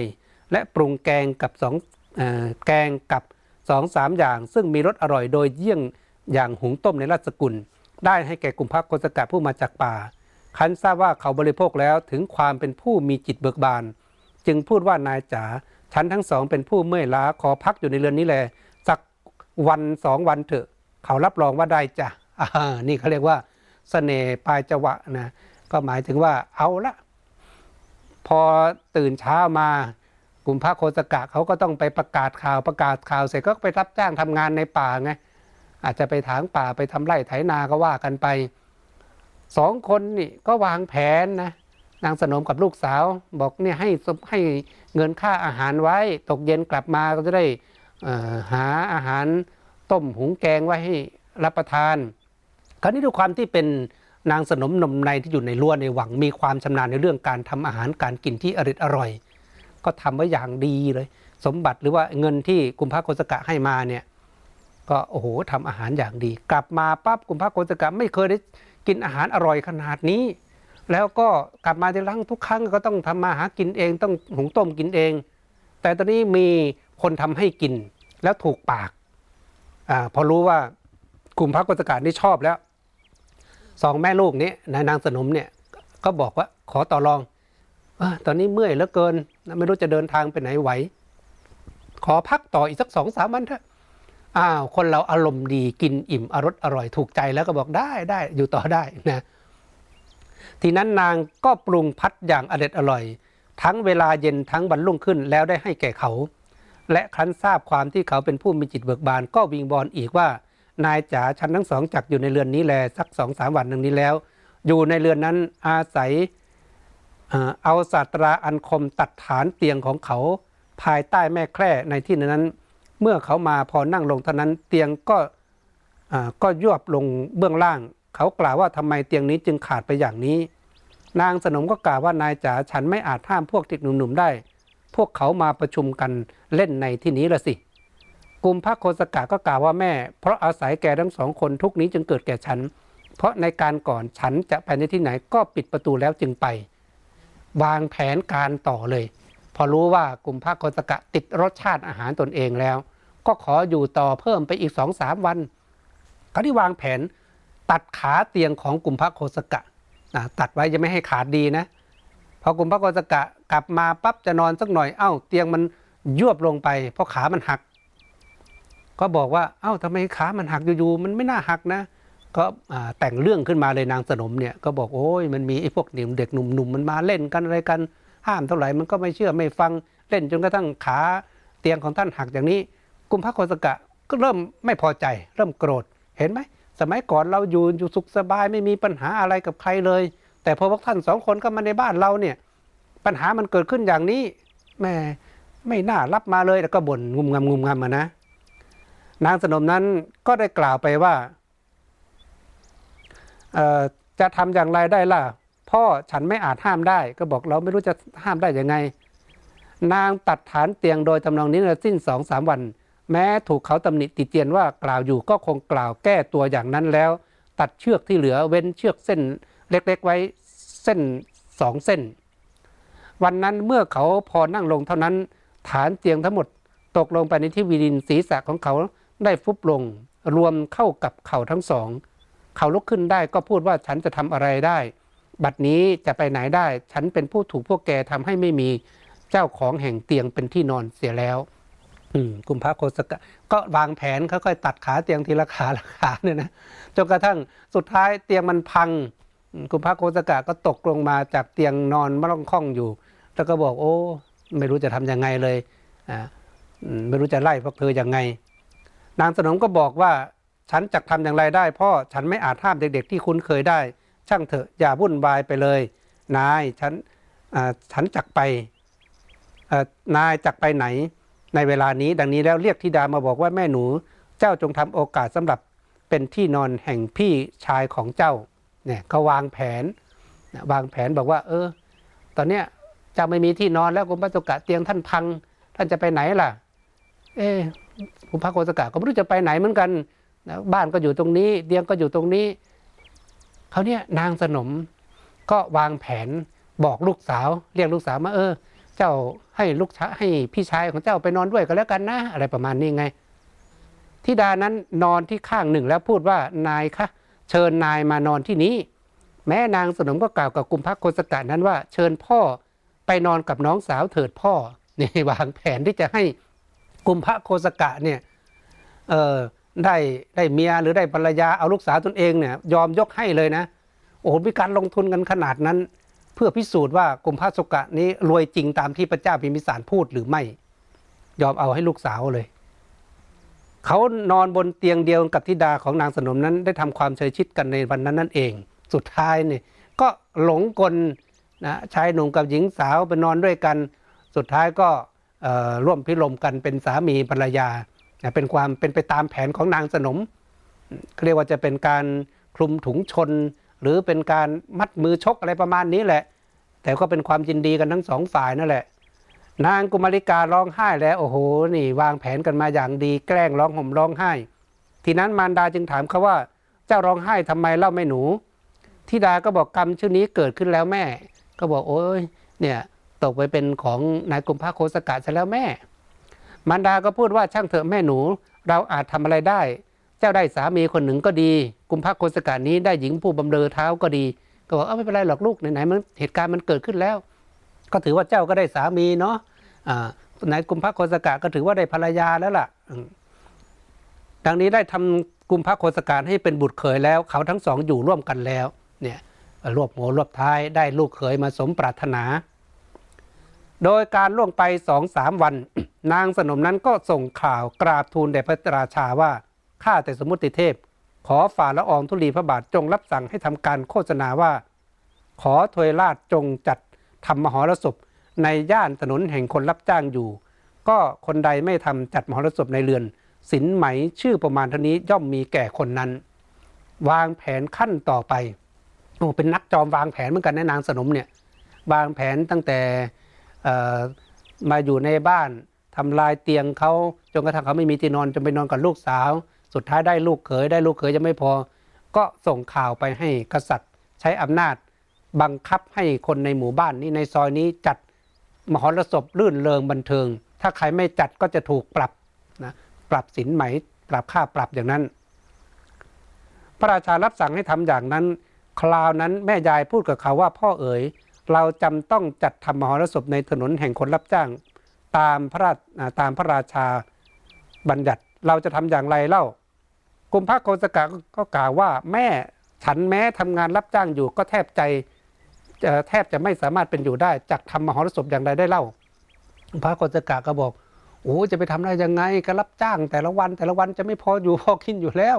และปรุงแกงกับสองอแกงกับสองสามอย่าง ซึ่งมีรสอร่อยโดยเยี่ยงอย่างหุงต้มในราชสกุล ได้ให้แก่กลุ่มพรรคโกศกะผู้มาจากป่าคันทราบว่าเขาบริโภคแล้วถึงความเป็นผู้มีจิตเบิกบาน จึงพูดว่านายจ๋าฉันทั้งสองเป็นผู้เมื่อยล้าขอพักอยู่ในเรือนนี้แหละสักวันสองวันเถอะ เขารับรองว่าได้จ้ะนี่เขาเรียกว่าสเสน่ห์ปลายจวะนะก็หมายถึงว่าเอาละ พอตื่นเช้ามากลุ่มพระโคสกะเขาก็ต้องไปประกาศข่าวประกาศข่าวเสร็จก็ไปรับจ้างทำงานในป่าไงอาจจะไปถางป่าไปทำไร่ไถนาก็ว่ากันไปสองคนนี่ก็วางแผนนะ นางสนมกับลูกสาว บอกเนี่ยให้ให้เงินค่าอาหารไว้ ตกเย็นกลับมาก็จะได้หาอาหารต้มหุงแกงไว้ให้รับประทาน คราวนี้ด้วยความที่เป็นนางสนมนมในที่อยู่ในรั้วในหวังมีความชำนาญในเรื่องการทำอาหารการกินที่อริดอร่อย ก็ทำไว้อย่างดีเลย สมบัติหรือว่าเงินที่กุมภาโกศกะให้มาเนี่ยก็โอ้โหทำอาหารอย่างดี กลับมาปั๊บกุมภาโกศกะไม่เคยได้กินอาหารอร่อยขนาดนี้ แล้วก็กลับมาที่รังทุกครั้งก็ต้องทำมาหากินเองต้องหุงต้มกินเอง แต่ตอนนี้มีคนทำให้กินแล้วถูกปากอ่าพอรู้ว่ากลุ่มพระกุศการนี่ชอบแล้วสองแม่ลูกนี้นายนางสนมเนี่ยก็บอกว่าขอต่อรองอตอนนี้เมื่อยเหลือเกิน ไม่รู้จะเดินทางไปไหนไหว ขอพักต่ออีกสักสองสามวันเถอะอ้าวคนเราอารมณ์ดีกินอิ่มอรสอร่อยถูกใจแล้วก็บอกได้ได้อยู่ต่อได้นะ ทีนั้นนางก็ปรุงพัดอย่างอเด็ดอร่อย ทั้งเวลาเย็นทั้งวันรุ่งขึ้นแล้วได้ให้แก่เขา และครั้นทราบความที่เขาเป็นผู้มีจิตเบิกบานก็วิงบอลอีกว่า นายจ๋าฉันทั้งสองจักอยู่ในเรือนนี้แลสักสองสามวันหนึ่งนี้แล้ว อยู่ในเรือนนั้นอาศัยเอาศาสตราอันคมตัดฐานเตียงของเขา ภายใต้แม่แคร่ในที่นั้น เมื่อเขามาพอนั่งลงเท่านั้นเตียงก็ก็ยวบลงเบื้องล่าง เขากล่าวว่าทำไมเตียงนี้จึงขาดไปอย่างนี้ นางสนมก็กล่าวว่านายจ๋าฉันไม่อาจห้ามพวกเด็กหนุ่มๆได้ พวกเขามาประชุมกันเล่นในที่นี้ละสิกลุ่มพระโคสกะก็กล่าวว่าแม่ เพราะอาศัยแกทั้งสองคนทุกนี้จึงเกิดแก่ฉัน เพราะในการก่อนฉันจะไปในที่ไหนก็ปิดประตูแล้วจึงไป วางแผนการต่อเลย พอรู้ว่ากลุ่มพระโคสกะติดรสชาติอาหารตนเองแล้ว ก็ขออยู่ต่อเพิ่มไปอีกสองสามวันเขาที่วางแผน ตัดขาเตียงของกลุ่มพระโคสกะนะตัดไว้จะไม่ให้ขาดดีนะพอกลุ่มพระโคสกะกลับมาปั๊บจะนอนสักหน่อยเอ้าเตียงมันยวบลงไป เพราะขามันหัก ก็บอกว่าเอ้าทำไมขามันหักอยู่ๆมันไม่น่าหักนะก็แต่งเรื่องขึ้นมาเลยนางสนมเนี่ยก็บอกโอ้ยมันมีไอ้พวกเด็กหนุ่มๆมันมาเล่นกันอะไรกันห้ามเท่าไหร่มันก็ไม่เชื่อไม่ฟังเล่นจนกระทั่งขาเตียงของท่านหักอย่างนี้ กุมพระโคสกะก็เริ่มไม่พอใจ เริ่มโกรธเห็นไหม สมัยก่อนเราอยู่อยู่สุขสบายไม่มีปัญหาอะไรกับใครเลย แต่พอพวกท่านสองคนก็มาในบ้านเราเนี่ย ปัญหามันเกิดขึ้นอย่างนี้แม่ไม่น่ารับมาเลยแล้วก็บ่นงุมงำงุมงำมานะ นางสนมนั้นก็ได้กล่าวไปว่าจะทำอย่างไรได้ล่ะ พ่อฉันไม่อาจห้ามได้ ก็บอกเราไม่รู้จะห้ามได้ยังไง นางตัดฐานเตียงโดยทำนองนี้สิ้นสองสามวัน แม้ถูกเขาตำหนิติเตียนว่ากล่าวอยู่ก็คงกล่าวแก้ตัวอย่างนั้นแล้ว ตัดเชือกที่เหลือเว้นเชือกเส้นเล็กๆไว้เส้นสองเส้น วันนั้นเมื่อเขาพอนั่งลงเท่านั้น ฐานเตียงทั้งหมดตกลงไปในที่วีดินศีรษะของเขาได้ฟุบลง รวมเข้ากับเข่าทั้งสอง เขาลุกขึ้นได้ก็พูดว่าฉันจะทำอะไรได้ บัดนี้จะไปไหนได้ ฉันเป็นผู้ถูกพวกแกทำให้ไม่มีเจ้าของแห่งเตียงเป็นที่นอนเสียแล้ว อืมกุมภาโคสกะก็วางแผนค่อยๆตัดขาเตียงทีละขาละขาเนี่ยนะจนกระทั่งสุดท้ายเตียงมันพังกุมภาโคสกะก็ตกลงมาจากเตียงนอนมาล่องคล่องอยู่ แล้วก็บอกโอ้ไม่รู้จะทํำยังไงเลยอ่าไม่รู้จะไล่พวกเธอยังไง นางสนมก็บอกว่าฉันจะทำอย่างไรได้พ่อฉันไม่อาจห้ามเด็กๆ ที่คุ้นเคยได้ ช่างเถอะอย่าวุ่นวายไปเลย นายฉันฉันจักไปนายจักไปไหน ในเวลานี้ดังนี้แล้วเรียกธิดามาบอกว่าแม่หนู เจ้าจงทำโอกาสสำหรับเป็นที่นอนแห่งพี่ชายของเจ้าเนี่ยก็วางแผนวางแผนบอกว่า เออ ตอนเนี้ยเจ้าไม่มีที่นอนแล้วกุมพระโสกะเตียงท่านพัง ท่านจะไปไหนล่ะ เออกุมพระโกสกะก็ไม่รู้จะไปไหนเหมือนกันบ้านก็อยู่ตรงนี้เตียงก็อยู่ตรงนี้เขาเนี่ยนางสนมก็วางแผนบอกลูกสาว เรียกลูกสาวมาเออ เจ้าให้ลูกชายให้พี่ชายของเจ้าไปนอนด้วยก็แล้วกันนะ อะไรประมาณนี้ไงทิดานั้นนอนที่ข้างหนึ่งแล้วพูดว่านายคะเชิญนายมานอนที่นี้ แม้นางสนมก็กล่าวกับกุมพักโคสกะนั้นว่า เชิญพ่อไปนอนกับน้องสาวเถิดพ่อนี่วางแผนที่จะให้กุมพระโคสกะเนี่ยเออได้ได้เมียหรือได้ภรรยาเอาลูกสาวตนเองเนี่ยยอมยกให้เลยนะโอ้โหมีการลงทุนกันขนาดนั้น พื่อพิสูจน์ว่ากุมพระสกะนี้รวยจริงตามที่พระเจ้าพิมพิสารพูดหรือไม่ ยอมเอาให้ลูกสาวเลย เขานอนบนเตียงเดียวกับธิดาของนางสนมนั้น ได้ทำความเชยชิดกันในวันนั้นนั่นเอง สุดท้ายเนี่ยก็หลงกลนะชายหนุ่มกับหญิงสาวไปนอนด้วยกัน สุดท้ายก็ร่วมพิรมกันเป็นสามีภรรยา เป็นความเป็นไปตามแผนของนางสนมเรียกว่าจะเป็นการคลุมถุงชน หรือเป็นการมัดมือชกอะไรประมาณนี้แหละ แต่ก็เป็นความยินดีกันทั้งสองฝ่ายนั่นแหละ นางกุมาริการ้องไห้แล้วโอ้โหนี่ วางแผนกันมาอย่างดีแกล้งร้องห่มร้องไห้ ทีนั้นมารดาจึงถามเขาว่า เจ้าร้องไห้ทำไมเล่าไม่หนูทิดาก็บอกกรรมชื่อนี้เกิดขึ้นแล้วแม่ ก็บอกโอ้ยเนี่ยตกไปเป็นของนายกุมภาโคสกะซะแล้วแม่ มารดาก็พูดว่าช่างเถอะแม่หนู เราอาจทำอะไรได้ เจ้าได้สามีคนหนึ่งก็ดี กุมภาโคสกะนี้ได้หญิงผู้บำเรอเท้าก็ดี ก็บอกเออไม่เป็นไรหรอกลูกไหนๆมันเหตุการณ์มันเกิดขึ้นแล้ว ก็ถือว่าเจ้าก็ได้สามีเนาะนายกุมภโคสกะก็ถือว่าได้ภรรยาแล้วล่ะดังนี้ได้ทำกุมภโคสกะให้เป็นบุตรเขยแล้ว เขาทั้งสองอยู่ร่วมกันแล้ว เนี่ยรวบหัวรวบท้ายได้ลูกเขยมาสมปรารถนา โดยการล่วงไปสองสามวัน นางสนมนั้นก็ส่งข่าวกราบทูลแด่พระราชาว่า ข้าแต่สมุติเทพ ขอฝ่าละอองธุลีพระบาทจงรับสั่งให้ทำการโฆษณาว่า ขอถวยราชจงจัดทำมหรสพในย่านถนนแห่งคนรับจ้างอยู่ ก็คนใดไม่ทำจัดมหรสพในเรือนสินไหมชื่อประมาณเท่านี้ย่อมมีแก่คนนั้น วางแผนขั้นต่อไปโอ้เป็นนักจอมวางแผนเหมือนกันนะนางสนมเนี่ยวางแผนตั้งแต่มาอยู่ในบ้านทำลายเตียงเขาจนกระทั่งเขาไม่มีที่นอนจนไปนอนกับลูกสาว สุดท้ายได้ลูกเขยได้ลูกเขยจะไม่พอ ก็ส่งข่าวไปให้กษัตริย์ ใช้อำนาจ บังคับให้คนในหมู่บ้านนี้ในซอยนี้จัดมหรสพลื่นเริงบันเทิง ถ้าใครไม่จัดก็จะถูกปรับนะปรับสินไหม ปรับค่าปรับอย่างนั้น พระราชารับสั่งให้ทำอย่างนั้น คราวนั้นแม่ยายพูดกับเขาว่าพ่อเอ๋ยเราจำต้องจัดทำมหรสพในถนนแห่งคนรับจ้าง ตามพระราตามพระราชาบัญญัติเราจะทำอย่างไรเล่า กุมภะโกสกะก็กล่าวว่าแม่ฉันแม้ทำงานรับจ้างอยู่ก็แทบใจแทบจะไม่สามารถเป็นอยู่ได้จากทำมหรสพอย่างไรได้เล่า พระกฤษกะก็บอกโอ้จะไปทำได้ยังไงก็รับจ้างแต่ละวันแต่ละวันจะไม่พออยู่พอกินอยู่แล้ว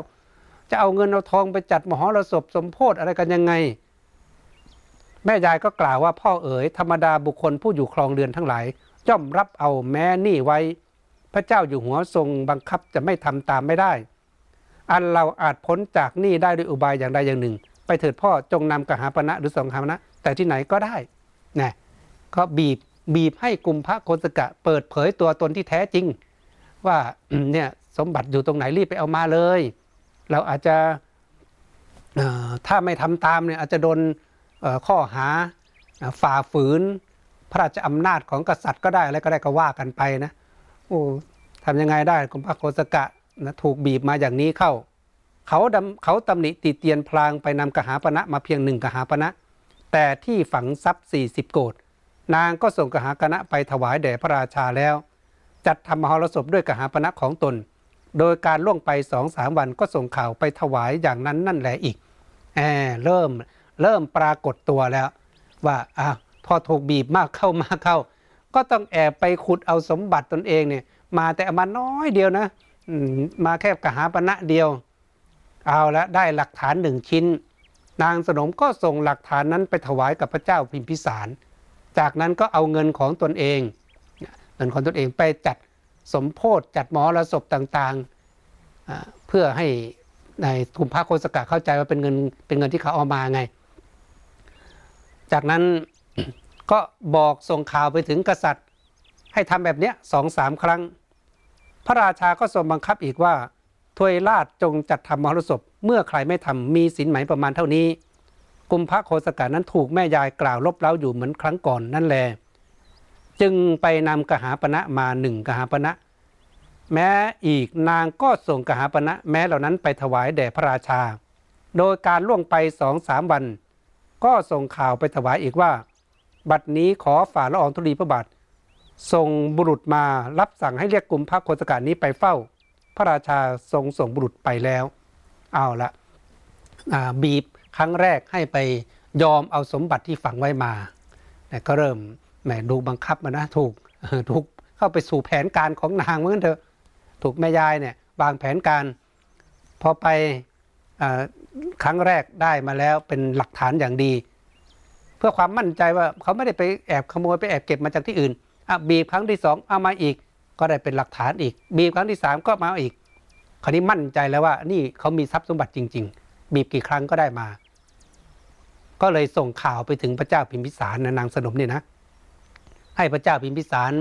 จะเอาเงินเอาทองไปจัดมหรสพสมโพธิอะไรกันยังไง แม่ยายก็กล่าวว่าพ่อเอ๋ยธรรมดาบุคคลผู้อยู่ครองเรือนทั้งหลายย่อมรับเอาแม้นี่ไว้ พระเจ้าอยู่หัวทรงบังคับจะไม่ทำตามไม่ได้ อันเราอาจพ้นจากหนี้ได้ด้วยอุบายอย่างใดอย่างหนึ่ง ไปเถิดพ่อจงนำกหาปณะหรือสองหาปณะแต่ที่ไหนก็ได้นะก็บีบบีบให้กลุ่มพระโคสกะ เปิดเผยตัวตนที่แท้จริง ว่าเนี่ยสมบัติอยู่ตรงไหนรีบไปเอามาเลย เราอาจจะถ้าไม่ทำตามเนี่ยอาจจะโดนข้อหาฝ่าฝืน พระราชอำนาจของกษัตริย์ก็ได้อะไรก็ได้ก็ว่ากันไปนะโอ้ทำยังไงได้กลุ่มพระโคสกะ นะถูกบีบมาอย่างนี้เข้า เขาดเขาตำหนิติเตียนพลางไปนำกหาปณะมาเพียงหนึ่งกหาปณะ แต่ที่ฝังทรัพย์ 40 โกดนางก็ส่งกหาคณะไปถวายแด่พระราชาแล้ว จัดทำมหรสพด้วยกหาปณะของตน โดยการล่วงไปสองสามวันก็ส่งข่าวไปถวายอย่างนั้นนั่นแหละอีกแอเริ่มเริ่มปรากฏตัวแล้ว ว่าอะพอถูกบีบมากเข้ามากเข้า ก็ต้องแอบไปขุดเอาสมบัติตนเองเนี่ยมาแต่มาน้อยเดียวนะ มาแค่กหาปณะเดียว เอาละได้หลักฐานหนึ่งชิ้น นางสนมก็ส่งหลักฐานนั้นไปถวายกับพระเจ้าพิมพิสาร จากนั้นก็เอาเงินของตนเองเงินของตนเองไปจัดสมโพธจัดหมอระศพต่างๆเพื่อให้ในกลุ่มพระโคสกะเข้าใจว่าเป็นเงินเป็นเงินที่เขาเอามาไง จากนั้นก็บอกส่งข่าวไปถึงกษัตริย์ ให้ทำแบบนี้สองสามครั้ง ระราชาก็ทรงบังคับอีกว่าทวยราชจงจัดทำมหรสพ เมื่อใครไม่ทำมีสินไหมประมาณเท่านี้ กุมพระโคสกานั้นถูกแม่ยายกล่าวลบเล้าอยู่เหมือนครั้งก่อนนั่นแหละจึงไปนำกหาปณะมาหนึ่งกหาปณะ แม้อีกนางก็ส่งกหาปณะแม้เหล่านั้นไปถวายแด่พระราชา โดยการล่วงไปสองสามวัน ก็ส่งข่าวไปถวายอีกว่า บัดนี้ขอฝ่าละอองธุลีพระบาท ส่งบุรุษมารับสั่งให้เรียกกลุ่มพระโคสกานี้ไปเฝ้า พระราชาทรงส่งบุรุษไปแล้วเอาละบีบครั้งแรกให้ไปยอมเอาสมบัติที่ฝังไว้มาแต่ก็เริ่มแหมดูบังคับมานะถูกถูกเข้าไปสู่แผนการของนางเหมือนเถอะถูกแม่ยายเนี่ยวางแผนการ พอไปครั้งแรกได้มาแล้วเป็นหลักฐานอย่างดี เพื่อความมั่นใจว่าเขาไม่ได้ไปแอบขโมยไปแอบเก็บมาจากที่อื่น บีบครั้งที่สองเอามาอีก ก็ได้เป็นหลักฐานอีก บีบครั้งที่สามก็มาอีก คราวนี้มั่นใจแล้วว่า นี่เขามีทรัพย์สมบัติจริง ๆ บีบกี่ครั้งก็ได้มา ก็เลยส่งข่าวไปถึงพระเจ้าพิมพิสารนนางสนมเนี่ยนะ ให้พระเจ้าพิมพิสาร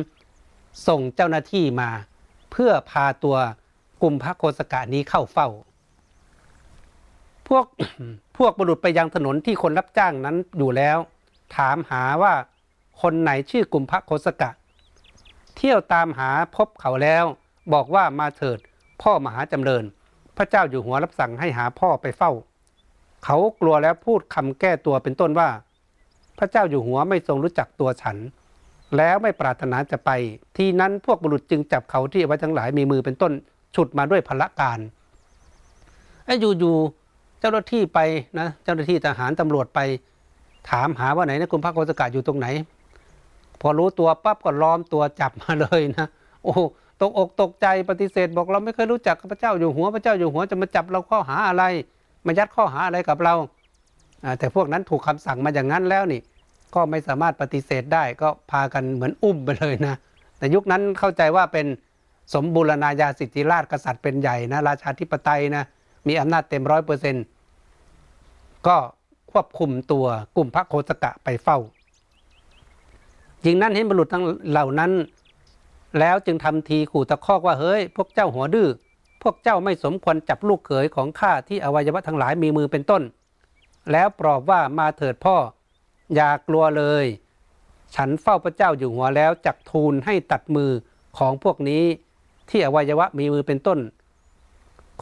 ส่งเจ้าหน้าที่มา เพื่อพาตัวกลุ่มพระโคสกะนี้เข้าเฝ้า พวกพวกบุรุษไปยังถนนที่คนรับจ้างนั้นอยู่แล้ว ถามหาว่า คนไหนชื่อกลุ่มพระโคสกะ เที่ยวตามหาพบเขาแล้ว บอกว่ามาเถิด พ่อมหาจำเริญ พระเจ้าอยู่หัวรับสั่งให้หาพ่อไปเฝ้า เขากลัวแล้วพูดคำแก้ตัวเป็นต้นว่า พระเจ้าอยู่หัวไม่ทรงรู้จักตัวฉัน แล้วไม่ปรารถนาจะไป ที่นั้นพวกบุรุษจึงจับเขาที่ไว้ทั้งหลายมีมือเป็นต้นฉุดมาด้วยพละการไอ้อยู่ๆเจ้าหน้าที่ไปนะเจ้าหน้าที่ทหารตำรวจไป ถามหาว่าไหนนะคุณพระโกศกาอยู่ตรงไหน พอรู้ตัวปั๊บก็ล้อมตัวจับมาเลยนะ โอ้ตกอกตกใจปฏิเสธบอกเราไม่เคยรู้จักพระเจ้าอยู่หัวพระเจ้าอยู่หัวจะมาจับเราข้อหาอะไร มายัดข้อหาอะไรกับเรา แต่พวกนั้นถูกคำสั่งมาอย่างนั้นแล้วนี่ ก็ไม่สามารถปฏิเสธได้ก็พากันเหมือนอุ้มไปเลยนะ แต่ยุคนั้นเข้าใจว่าเป็นสมบูรณาญาสิทธิราชกษัตริย์เป็นใหญ่นะราชาธิปไตยนะมีอำนาจเต็มร้อยเปอร์เซ็นต์ก็ควบคุมตัวกลุ่มพระโคสกะไปเฝ้า หญิงนั้นเห็นบุรุษทั้งเหล่านั้น แล้วจึงทำทีขู่ตะคอกว่าเฮ้ย พวกเจ้าหัวดื้อพวกเจ้าไม่สมควรจับลูกเขยของข้าที่อวัยวะทั้งหลายมีมือเป็นต้น แล้วปลอบว่ามาเถิดพ่อ อย่ากลัวเลย ฉันเฝ้าพระเจ้าอยู่หัวแล้วจักทูลให้ตัดมือของพวกนี้ที่อวัยวะมีมือเป็นต้น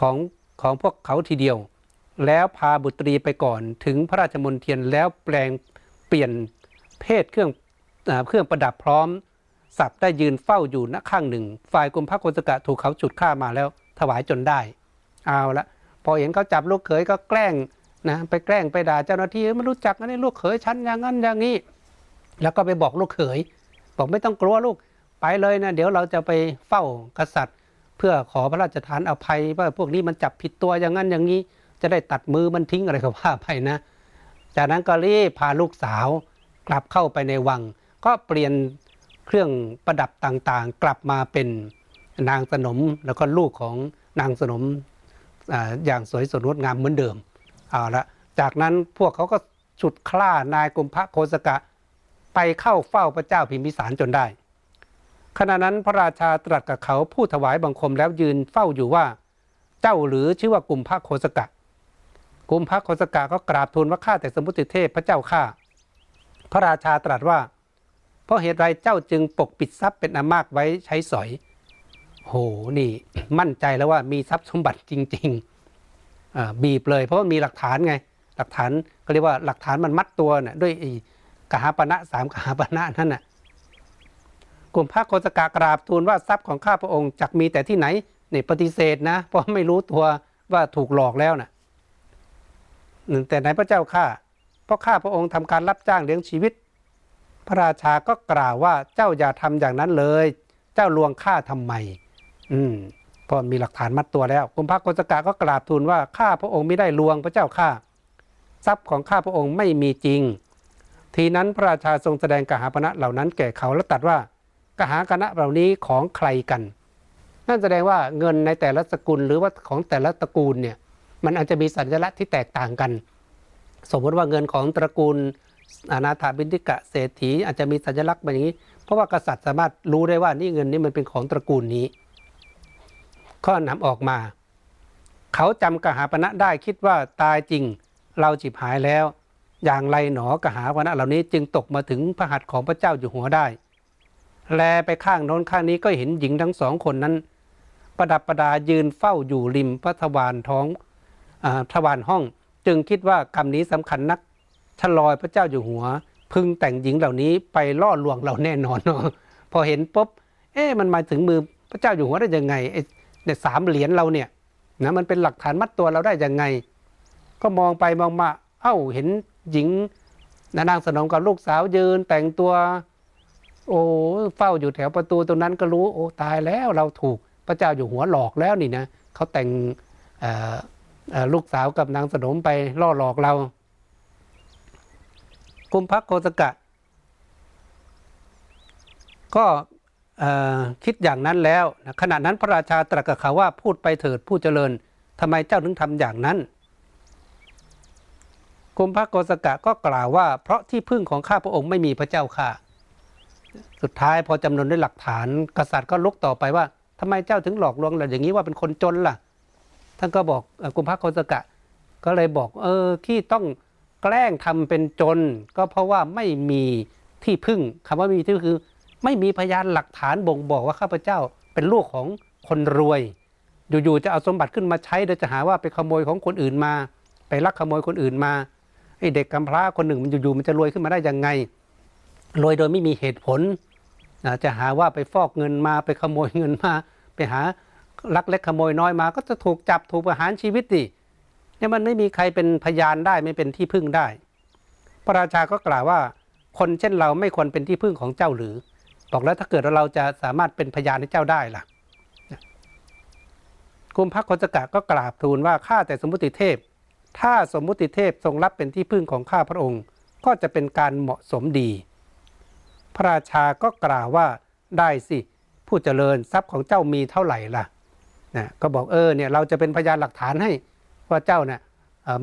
ของของพวกเขาทีเดียว แล้วพาบุตรีไปก่อนถึงพระราชมนเทียนแล้วแปลงเปลี่ยนเพศเครื่อง เครื่องประดับพร้อมสับได้ยืนเฝ้าอยู่ณข้างหนึ่ง ฝ่ายกุมพระโกศกะถูกเขาจุดฆ่ามาแล้ว ถวายจนได้ เอาละพอเห็นเขาจับลูกเขยก็แกล้งนะไปแกล้งไปด่าเจ้าหน้าที่ไม่รู้จักนะนี่ลูกเขยฉันอย่างนั้นอย่างนี้ แล้วก็ไปบอกลูกเขย บอกไม่ต้องกลัวลูกไปเลยนะเดี๋ยวเราจะไปเฝ้ากษัตริย์ เพื่อขอพระราชทานอภัยว่าพวกนี้มันจับผิดตัวอย่างนั้นอย่างนี้ จะได้ตัดมือมันทิ้งอะไรก็ว่าไปนะ จากนั้นก็รีบพาลูกสาวกลับเข้าไปในวัง ก็เปลี่ยนเครื่องประดับต่างๆ กลับมาเป็นนางสนมแล้วก็ลูกของนางสนมออย่างสวยสดงดงามเหมือนเดิมเอาละจากนั้นพวกเขาก็ฉุดคล้านายกุมพระโคสกะ ไปเข้าเฝ้าพระเจ้าพิมพิสารจนได้ ขณะนั้นพระราชาตรัสกับเขาผู้ถวายบังคมแล้วยืนเฝ้าอยู่ว่าเจ้าหรือชื่อว่ากุมพระโคสกะ กุมพระโคสกะก็กราบทูลว่าข้าแต่สมุติเทพพระเจ้าข้าพระราชาตรัสว่า เพราะเหตุไรเจ้าจึงปกปิดทรัพย์เป็นอามากไว้ใช้สอย โหนี่ มั่นใจแล้วว่ามีทรัพย์สมบัติจริงๆบีบเลย เพราะมีหลักฐานไง หลักฐานก็เรียกว่าหลักฐานมันมัดตัวน่ะด้วยกหาปณะสามกหาปณะนั่นน่ะกลุ่มพระโคสกากราบทูลว่าทรัพย์ของข้าพระองค์จักมีแต่ที่ไหนเนี่ยปฏิเสธนะ เพราะไม่รู้ตัวว่าถูกหลอกแล้วนะ่ะแต่ไหนพระเจ้าข้าเพราะข้าพระองค์ทำการรับจ้างเลี้ยงชีวิต พระราชาก็กล่าวว่าเจ้าอย่าทำอย่างนั้นเลย เจ้าลวงข้าทำไม อืมพอมีหลักฐานมัดตัวแล้วกุมพระโกศกะก็กราบทูลว่าข้าพระองค์ไม่ได้ลวงพระเจ้าข้าทรัพย์ของข้าพระองค์ไม่มีจริง ทีนั้นพระราชาทรงแสดงกหาปณะเหล่านั้นแก่เขาและตรัสว่ากหาคณะเหล่านี้ของใครกัน นั่นแสดงว่าเงินในแต่ละสกุลหรือว่าของแต่ละตระกูลเนี่ยมันอาจจะมีสัญลักษณ์ที่แตกต่างกัน สมมติว่าเงินของตระกูล อนาถาบินทิกะเศรษฐีอาจจะมีสัญลักษณ์แบบนี้ เพราะว่ากษัตริย์สามารถรู้ได้ว่านี่เงินนี้มันเป็นของตระกูลนี้ ข้อนำออกมา เขาจำกหาปณะได้คิดว่าตายจริงเราจิบหายแล้ว อย่างไรหนอกหาปณะเหล่านี้จึงตกมาถึงพระหัตถ์ของพระเจ้าอยู่หัวได้ แลไปข้างโน้นข้างนี้ก็เห็นหญิงทั้งสองคนนั้น ประดับประดายืนเฝ้าอยู่ริมพระทวารท้องอทวารห้อง จึงคิดว่ากรรมนี้สำคัญนัก ชะลอยพระเจ้าอยู่หัว พึงแต่งหญิงเหล่านี้ไปล่อลวงเราแน่นอนเนาะพอเห็นปุ๊บเอ๊ะมันมาถึงมือพระเจ้าอยู่หัวได้ยังไงไอ้เนี่ยสามเหรียญเราเนี่ยนะมันเป็นหลักฐานมัดตัวเราได้ยังไง ก็มองไปมองมาเอ้าเห็นหญิงนางสนมกับลูกสาวยืนแต่งตัว โอ้เฝ้าอยู่แถวประตูตรงนั้นก็รู้โอ้ตายแล้วเราถูกพระเจ้าอยู่หัวหลอกแล้วนี่นะเขาแต่งลูกสาวกับนางสนมไปล่อหลอกเรา กุมพักโคสกะ ก็คิดอย่างนั้นแล้วขณะนั้นพระราชาตรัสกับเขาว่าพูดไปเถิดผู้เจริญทำไมเจ้าถึงทำอย่างนั้นกุมพระโกสกะก็กล่าวว่า เพราะที่พึ่งของข้าพระองค์ไม่มีพระเจ้าค่ะ สุดท้ายพอจำนวนด้วยหลักฐาน กษัตริย์ก็ลุกต่อไปว่าทำไมเจ้าถึงหลอกลวงเราอย่างนี้ว่าเป็นคนจนล่ะ ท่านก็บอกกุมพระโกสกะ ก็เลยบอกเออที่ต้อง แกล้งทำเป็นจน ก็เพราะว่าไม่มีที่พึ่งคำว่ามีที่คือ ไม่มีพยานหลักฐานบ่งบอกว่าข้าพเจ้าเป็นลูกของคนรวย อยู่ๆจะเอาสมบัติขึ้นมาใช้โดยจะหาว่าไปขโมยของคนอื่นมา ไปลักขโมยคนอื่นมาไอเด็กกำพร้าคนหนึ่งมันอยู่ๆมันจะรวยขึ้นมาได้ยังไงรวยโดยไม่มีเหตุผลจะหาว่าไปฟอกเงินมาไปขโมยเงินมา ไปหาลักเล็กขโมยน้อยมา ก็จะถูกจับถูกประหารชีวิตดิ เนี่ยมันไม่มีใครเป็นพยานได้ไม่เป็นที่พึ่งได้ พระราชาก็กล่าวว่า คนเช่นเราไม่ควรเป็นที่พึ่งของเจ้าหรือ บอกแล้วถ้าเกิดเราจะสามารถเป็นพยานให้เจ้าได้ล่ะกุมพักโคจกะก็กราบทูลว่าข้าแต่สมมุติเทพ ถ้าสมมุติเทพทรงรับเป็นที่พึ่งของข้าพระองค์ ก็จะเป็นการเหมาะสมดี พระราชาก็กล่าวว่าได้สิผู้เจริญทรัพย์ของเจ้ามีเท่าไหร่ล่ะนะก็บอกเออเนี่ยเราจะเป็นพยานหลักฐานให้ ว่าเจ้าเนี่ย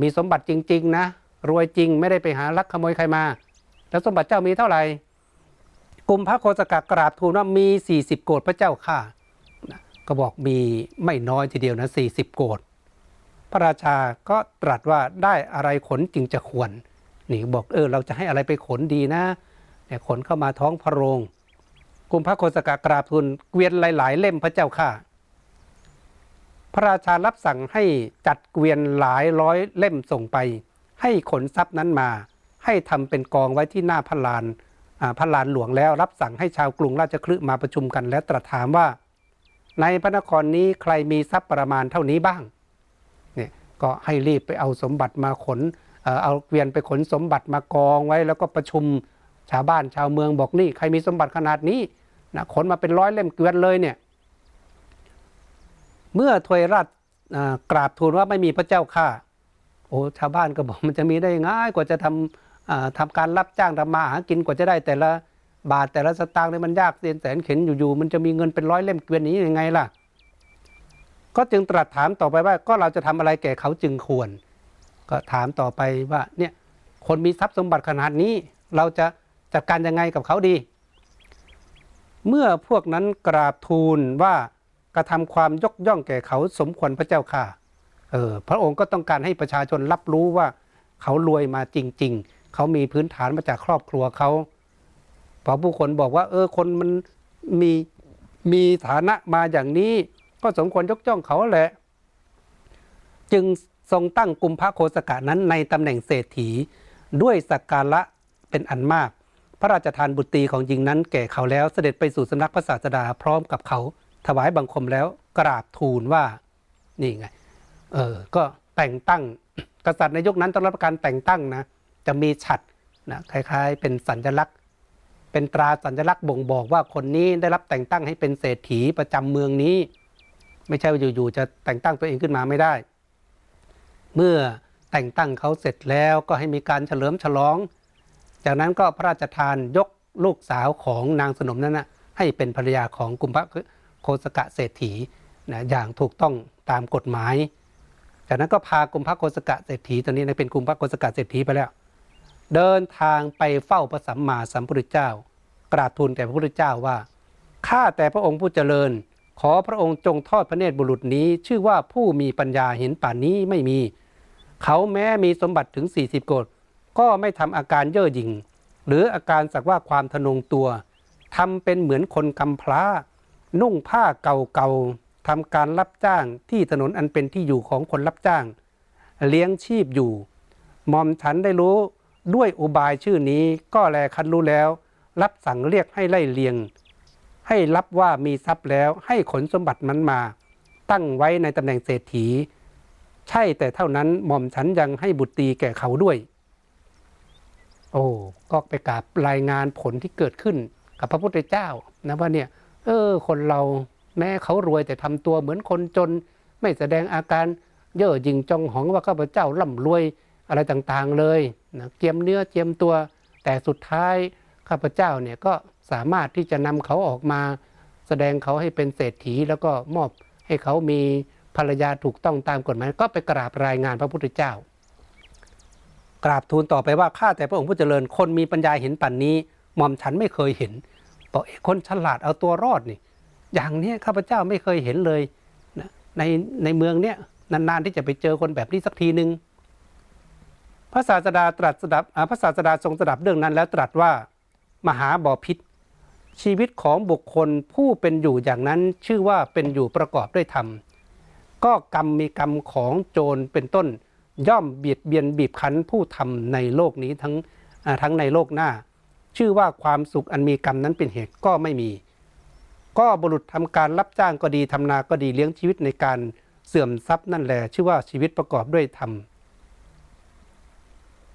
มีสมบัติจริง ๆ นะ รวยจริงไม่ได้ไปหาลักขโมยใครมา แล้วสมบัติเจ้ามีเท่าไหร่กุมพระโคสกะกราบทูลว่ามี 40 โกดพระเจ้าค่ะก็บอกมีไม่น้อยทีเดียวนะ40 โกดพระราชาก็ตรัสว่าได้อะไรขนจึงจะควรนี่บอกเออเราจะให้อะไรไปขนดีนะเนี่ยขนเข้ามาท้องพระโรงกุมพระโคสกะกราบทูลเกวียนหลาย ๆ เล่มพระเจ้าค่ะ พระราชารับสั่งให้จัดเกวียนหลายร้อยเล่มส่งไป ให้ขนทรัพย์นั้นมา ให้ทำเป็นกองไว้ที่หน้าพระลานพระลานหลวงแล้วรับสั่งให้ชาวกรุงราชคลึมาประชุมกันและตรัสถามว่า ในพระนครนี้ใครมีทรัพย์ประมาณเท่านี้บ้างเนี่ยก็ให้รีบไปเอาสมบัติมาขนเอาเกวียนไปขนสมบัติมากองไว้ แล้วก็ประชุมชาวบ้านชาวเมืองบอกนี่ใครมีสมบัติขนาดนี้นะขนมาเป็นร้อยเล่มเกวียนเลยเนี่ย เมื่อทวยราชกราบทูลว่าไม่มีพระเจ้าข้าโอ้ชาวบ้านก็บอกมันจะมีได้ง่ายกว่าจะทำทำการรับจ้างทำมาหากินกว่าจะได้แต่ละบาทแต่ละสตางค์เนี่ยมันยากเสียนแสนเข็นอยู่ๆมันจะมีเงินเป็นร้อยเล่มเกวียนนี้ยังไงล่ะ ก็จึงตรัสถามต่อไปว่าก็เราจะทำอะไรแก่เขาจึงควร ก็ถามต่อไปว่าเนี่ยคนมีทรัพย์สมบัติขนาดนี้ เราจะจัดการยังไงกับเขาดี เมื่อพวกนั้นกราบทูลว่า กระทำความยกย่องแก่เขาสมควรพระเจ้าค่ะเออพระองค์ก็ต้องการให้ประชาชนรับรู้ว่า เขารวยมาจริง ๆ เขามีพื้นฐานมาจากครอบครัวเขาพอผู้คนบอกว่า เออคนมันมีมีฐานะมาอย่างนี้ ก็สมควรยกย่องเขาแหละ จึงทรงตั้งกุมพระโคสกะนั้นในตำแหน่งเศรษฐีด้วยสักการะเป็นอันมาก พระราชทานบุตรีของหญิงนั้นแก่เขาแล้วเสด็จไปสู่สำนักพระศาสดาพร้อมกับเขา ถวายบังคมแล้วกราบทูลว่านี่ไงเออก็แต่งตั้งกษัตริย์ในยุคนั้นต้องรับการแต่งตั้งนะจะมีฉัดนะคล้ายๆ เป็นสัญลักษณ์ เป็นตราสัญลักษณ์บ่งบอกว่าคนนี้ได้รับแต่งตั้งให้เป็นเศรษฐีประจำเมืองนี้ ไม่ใช่ว่าอยู่ๆจะแต่งตั้งตัวเองขึ้นมาไม่ได้ เมื่อแต่งตั้งเขาเสร็จแล้วก็ให้มีการเฉลิมฉลอง จากนั้นก็พระราชทานยกลูกสาวของนางสนมนั้นนะให้เป็นภรรยาของกุมภะ โคสกะเศรษฐีนะอย่างถูกต้องตามกฎหมาย จากนั้นก็พากุมภโคสกะเศรษฐีตอนนี้นะเป็นกุมภโคสกะเศรษฐีไปแล้ว เดินทางไปเฝ้าพระสัมมาสัมพุทธเจ้า กราบทูลแก่พระพุทธเจ้าว่าข้าแต่พระองค์ผู้เจริญ ขอพระองค์จงทอดพระเนตรบุรุษนี้ ชื่อว่าผู้มีปัญญาเห็นป่านนี้ไม่มี เขาแม้มีสมบัติถึง 40โกดก็ไม่ทำอาการเย่อหยิ่งหรืออาการสักว่าความทนงตัวทำเป็นเหมือนคนกำพร้า นุ่งผ้าเก่าๆทำการรับจ้างที่ถนนอันเป็นที่อยู่ของคนรับจ้าง เลี้ยงชีพอยู่มอมฉันได้รู้ด้วยอุบายชื่อนี้ก็แลคันรู้แล้ว รับสั่งเรียกให้ไล่เลียง ให้รับว่ามีทรัพย์แล้วให้ขนสมบัติมันมา ตั้งไว้ในตำแหน่งเศรษฐี ใช่แต่เท่านั้นหม่อมฉันยังให้บุตรีแก่เขาด้วย โอ้ก็ไปกราบรายงานผลที่เกิดขึ้นกับพระพุทธเจ้านะว่าเนี่ย เออ คนเราแม้เขารวยแต่ทำตัวเหมือนคนจน ไม่แสดงอาการเย่อหยิ่งจองหองว่าข้าพเจ้าร่ำรวยอะไรต่างๆเลยนะเจียมเนื้อเจียมตัว แต่สุดท้ายข้าพเจ้าเนี่ยก็สามารถที่จะนำเขาออกมา แสดงเขาให้เป็นเศรษฐีแล้วก็มอบให้เขามีภรรยาถูกต้องตามกฎหมายก็ไปกราบรายงานพระพุทธเจ้า กราบทูลต่อไปว่าข้าแต่พระองค์ผู้เจริญคนมีปัญญาเห็นปันนี้หม่อมฉันไม่เคยเห็น บอกคนฉลาดเอาตัวรอดนี่ อย่างนี้ข้าพเจ้าไม่เคยเห็นเลยนะในในเมืองเนี้ยนานๆที่จะไปเจอคนแบบนี้สักทีหนึ่งพระศาสดาตรัสสดับพระศาสดาทรงสดับเรื่องนั้น แล้วตรัสว่ามหาบ่อพิษ ชีวิตของบุคคลผู้เป็นอยู่อย่างนั้นชื่อว่าเป็นอยู่ประกอบด้วยธรรม ก็กรรมมีกรรมของโจรเป็นต้น ย่อมเบียดเบียนบีบคั้นผู้ทำในโลกนี้ทั้งทั้งในโลกหน้า ชื่อว่าความสุขอันมีกรรมนั้นเป็นเหตุก็ไม่มี ก็บุรุษทำการรับจ้างก็ดีทำนาก็ดีเลี้ยงชีวิตในการเสื่อมทรัพย์นั่นแหละชื่อว่าชีวิตประกอบด้วยธรรม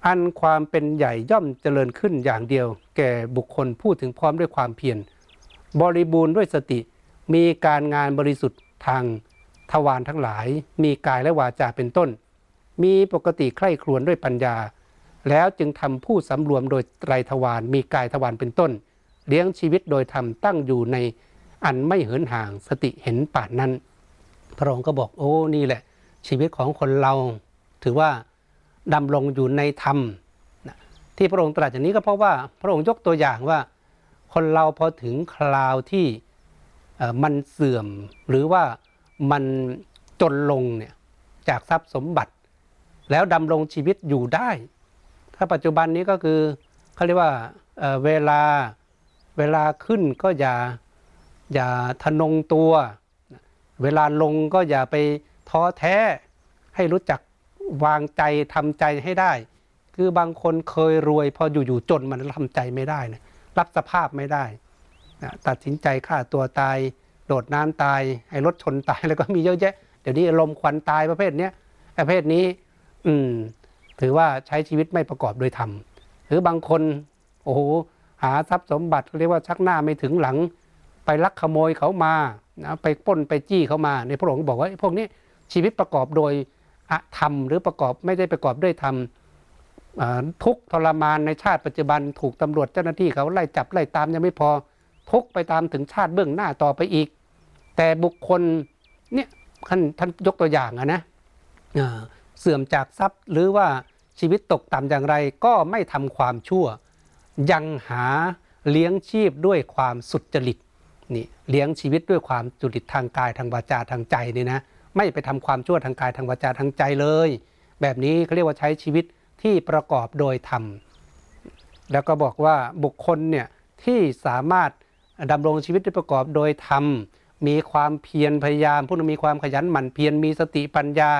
อันความเป็นใหญ่ย่อมเจริญขึ้นอย่างเดียว แก่บุคคลพูดถึงพร้อมด้วยความเพียรบริบูรณ์ด้วยสติ มีการงานบริสุทธิ์ทางทวารทั้งหลาย มีกายและวาจาเป็นต้น มีปกติใคร่ครวญด้วยปัญญา แล้วจึงทำผู้สำรวมโดยไตรทวารมีกายทวารเป็นต้น เลี้ยงชีวิตโดยธรรมตั้งอยู่ในอันไม่เหินห่างสติเห็นป่านนั้น พระองค์ก็บอกโอ้นี่แหละ ชีวิตของคนเรา ถือว่าดำรงอยู่ในธรรมที่พระองค์ตรัสอย่างนี้ก็เพราะว่าพระองค์ยกตัวอย่างว่า คนเราพอถึงคราวที่มันเสื่อมหรือว่ามันจนลงเนี่ยจากทรัพย์สมบัติ แล้วดำรงชีวิตอยู่ได้ ถ้าปัจจุบันนี้ก็คือเขาเรียกว่าเวลาเวลาขึ้นก็อย่าอย่าทนงตัว เวลาลงก็อย่าไปท้อแท้ให้รู้จักวางใจทำใจให้ได้ คือบางคนเคยรวย พออยู่ๆจนมันทำใจไม่ได้นะรับสภาพไม่ได้นะตัดสินใจฆ่าตัวตาย โดดน้ำตายให้รถชนตายแล้วก็มีเยอะแยะ เดี๋ยวนี้ลมควันตายประเภทนี้ประเภทนี้ อืม ถือว่าใช้ชีวิตไม่ประกอบโดยธรรมหรือบางคนโอ้โหหาทรัพย์สมบัติเรียกว่าชักหน้าไม่ถึงหลัง ไปลักขโมยเขามานะไปป้นไปจี้เขามาในพระองค์บอกว่าพวกนี้ชีวิตประกอบโดยธรรม หรือประกอบไม่ได้ประกอบด้วยธรรมทุกทรมานในชาติปัจจุบันถูกตำรวจเจ้าหน้าที่เขาไล่จับไล่ตามยังไม่พอ ทุกไปตามถึงชาติเบื้องหน้าต่อไปอีก แต่บุคคลเนี่ยท่านท่านยกตัวอย่างนะ เสื่อมจากทรัพย์ หรือว่าชีวิตตกต่ำอย่างไรก็ไม่ทำความชั่ว ยังหาเลี้ยงชีพด้วยความสุจริตนี่เลี้ยงชีวิตด้วยความจุริตทางกายทางวาจาทางใจนี่นะไม่ไปทำความชั่วทางกายทางวาจาทางใจเลย แบบนี้เขาเรียกว่าใช้ชีวิตที่ประกอบโดยธรรมแล้วก็บอกว่าบุคคลเนี่ยที่สามารถดำรงชีวิตที่ประกอบโดยธรรมมีความเพียรพยายามผู้นั้นมีความขยันหมั่นเพียรมีสติปัญญา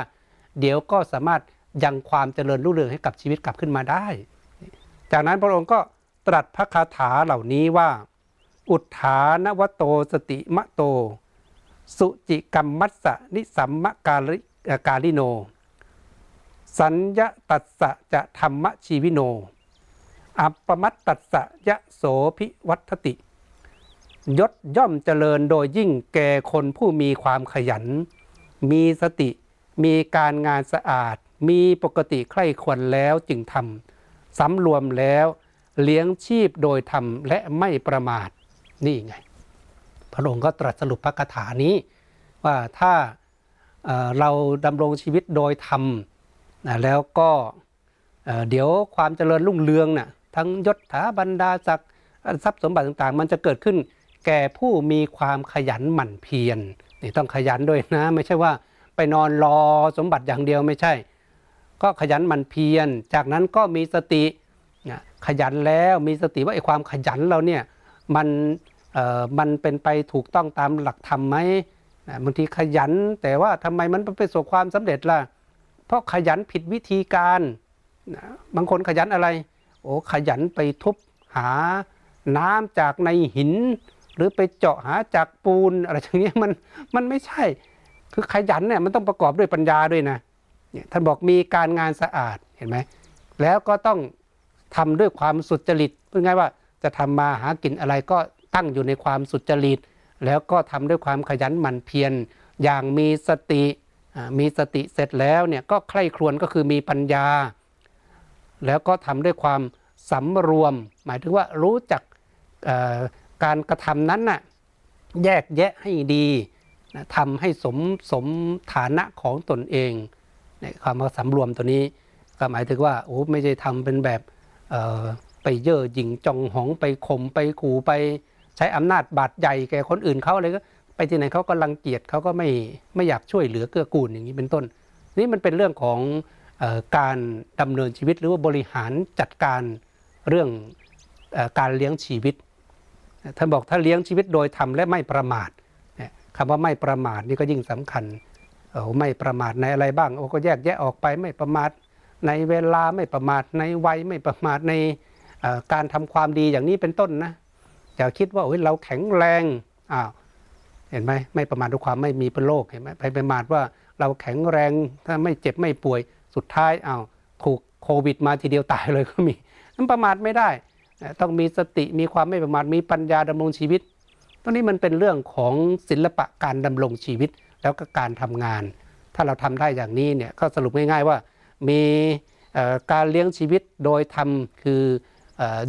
เดี๋ยวก็สามารถยังความเจริญรุ่งเรืองให้กับชีวิตกลับขึ้นมาได้ จากนั้นพระองค์ก็ตรัสพระคาถาเหล่านี้ว่า อุทธานวโตสติมะโต สุจิกรรมมัสสะนิสัมมกาลิกาลิโน สัญญตัสสะจะธรรมชีวิโน อัปปมัตตัสสะยะโสภิวัตติ ยศย่อมเจริญโดยยิ่งแก่คนผู้มีความขยัน มีสติ มีการงานสะอาด มีปกติใคร่ควรแล้วจึงทำสำรวมแล้วเลี้ยงชีพโดยทำและไม่ประมาทนี่ไง พระองค์ก็ตรัสสรุปพระคาถานี้ ว่าถ้าเราดำรงชีวิตโดยธรรมแล้วก็เดี๋ยวความเจริญรุ่งเรืองนะ่ะทั้งยศถาบรรดาศักดิ์ทรัพย์สมบัติต่างๆ มันจะเกิดขึ้นแก่ผู้มีความขยันหมั่นเพียรนี่ต้องขยันด้วยนะ ไม่ใช่ว่า ไปนอนรอสมบัติอย่างเดียวไม่ใช่ ก็ขยันหมั่นเพียร จากนั้นก็มีสติขยันแล้วมีสติว่าไอ้ความขยันเราเนี่ยมันมันเป็นไปถูกต้องตามหลักธรรมไหมบางทีขยันแต่ว่าทำไมมันไปประสบความสำเร็จล่ะ เพราะขยันผิดวิธีการบางคนขยันอะไร โอ้ขยันไปทุบหาน้ำจากในหิน หรือไปเจาะหาจากปูนอะไรอย่างนี้มันมันไม่ใช่ คือขยันเนี่ยมันต้องประกอบด้วยปัญญาด้วยนะเนี่ยท่านบอกมีการงานสะอาดเห็นไหมแล้วก็ต้องทำด้วยความสุจริตพูดง่ายว่าจะทำมาหากินอะไรก็ตั้งอยู่ในความสุจริต แล้วก็ทำด้วยความขยันหมั่นเพียรอย่างมีสติมีสติเสร็จแล้วเนี่ยก็ใคร่ครวญก็คือมีปัญญา แล้วก็ทำด้วยความสำรวม หมายถึงว่ารู้จักการกระทำนั้นน่ะแยกแยะให้ดี ทำให้สมสมฐานะของตนเองความว่าสำรวมตัวนี้ก็หมายถึงว่าโอ้ไม่ใช่ทำเป็นแบบไปเย่อหยิ่งจองหองไปข่มไปขู่ไปใช้อำนาจบาดใหญ่แก่คนอื่นเขาเลยก็ไปที่ไหนเขาก็รังเกียจเขาก็ไม่ไม่อยากช่วยเหลือเกื้อกูลอย่างนี้เป็นต้น นี่มันเป็นเรื่องของอการดำเนินชีวิตหรือว่าบริหารจัดการเรื่องอการเลี้ยงชีวิตท่านบอกถ้าเลี้ยงชีวิตโดยทำและไม่ประมาท คำว่าไม่ประมาทนี่ก็ยิ่งสำคัญโอ้ไม่ประมาทในอะไรบ้างโอ้ก็แยกแยะออกไปไม่ประมาทในเวลาไม่ประมาทในวัยไม่ประมาทในการทำความดีอย่างนี้เป็นต้นนะอย่าคิดว่าโอ้ยเราแข็งแรงอ้าวเห็นไหมไม่ประมาทด้วยความไม่มีเป็นโรคเห็นไหมไปประมาทว่าเราแข็งแรงถ้าไม่เจ็บไม่ป่วยสุดท้ายอ้าวถูกโควิดมาทีเดียวตายเลยก็มีนั้นประมาทไม่ได้ ต้องมีสติมีความไม่ประมาทมีปัญญาดำรงชีวิต ตรงนี้มันเป็นเรื่องของศิลปะการดำรงชีวิตแล้วก็การทำงาน ถ้าเราทำได้อย่างนี้เนี่ยก็สรุปง่ายๆว่ามีการเลี้ยงชีวิตโดยทำคือ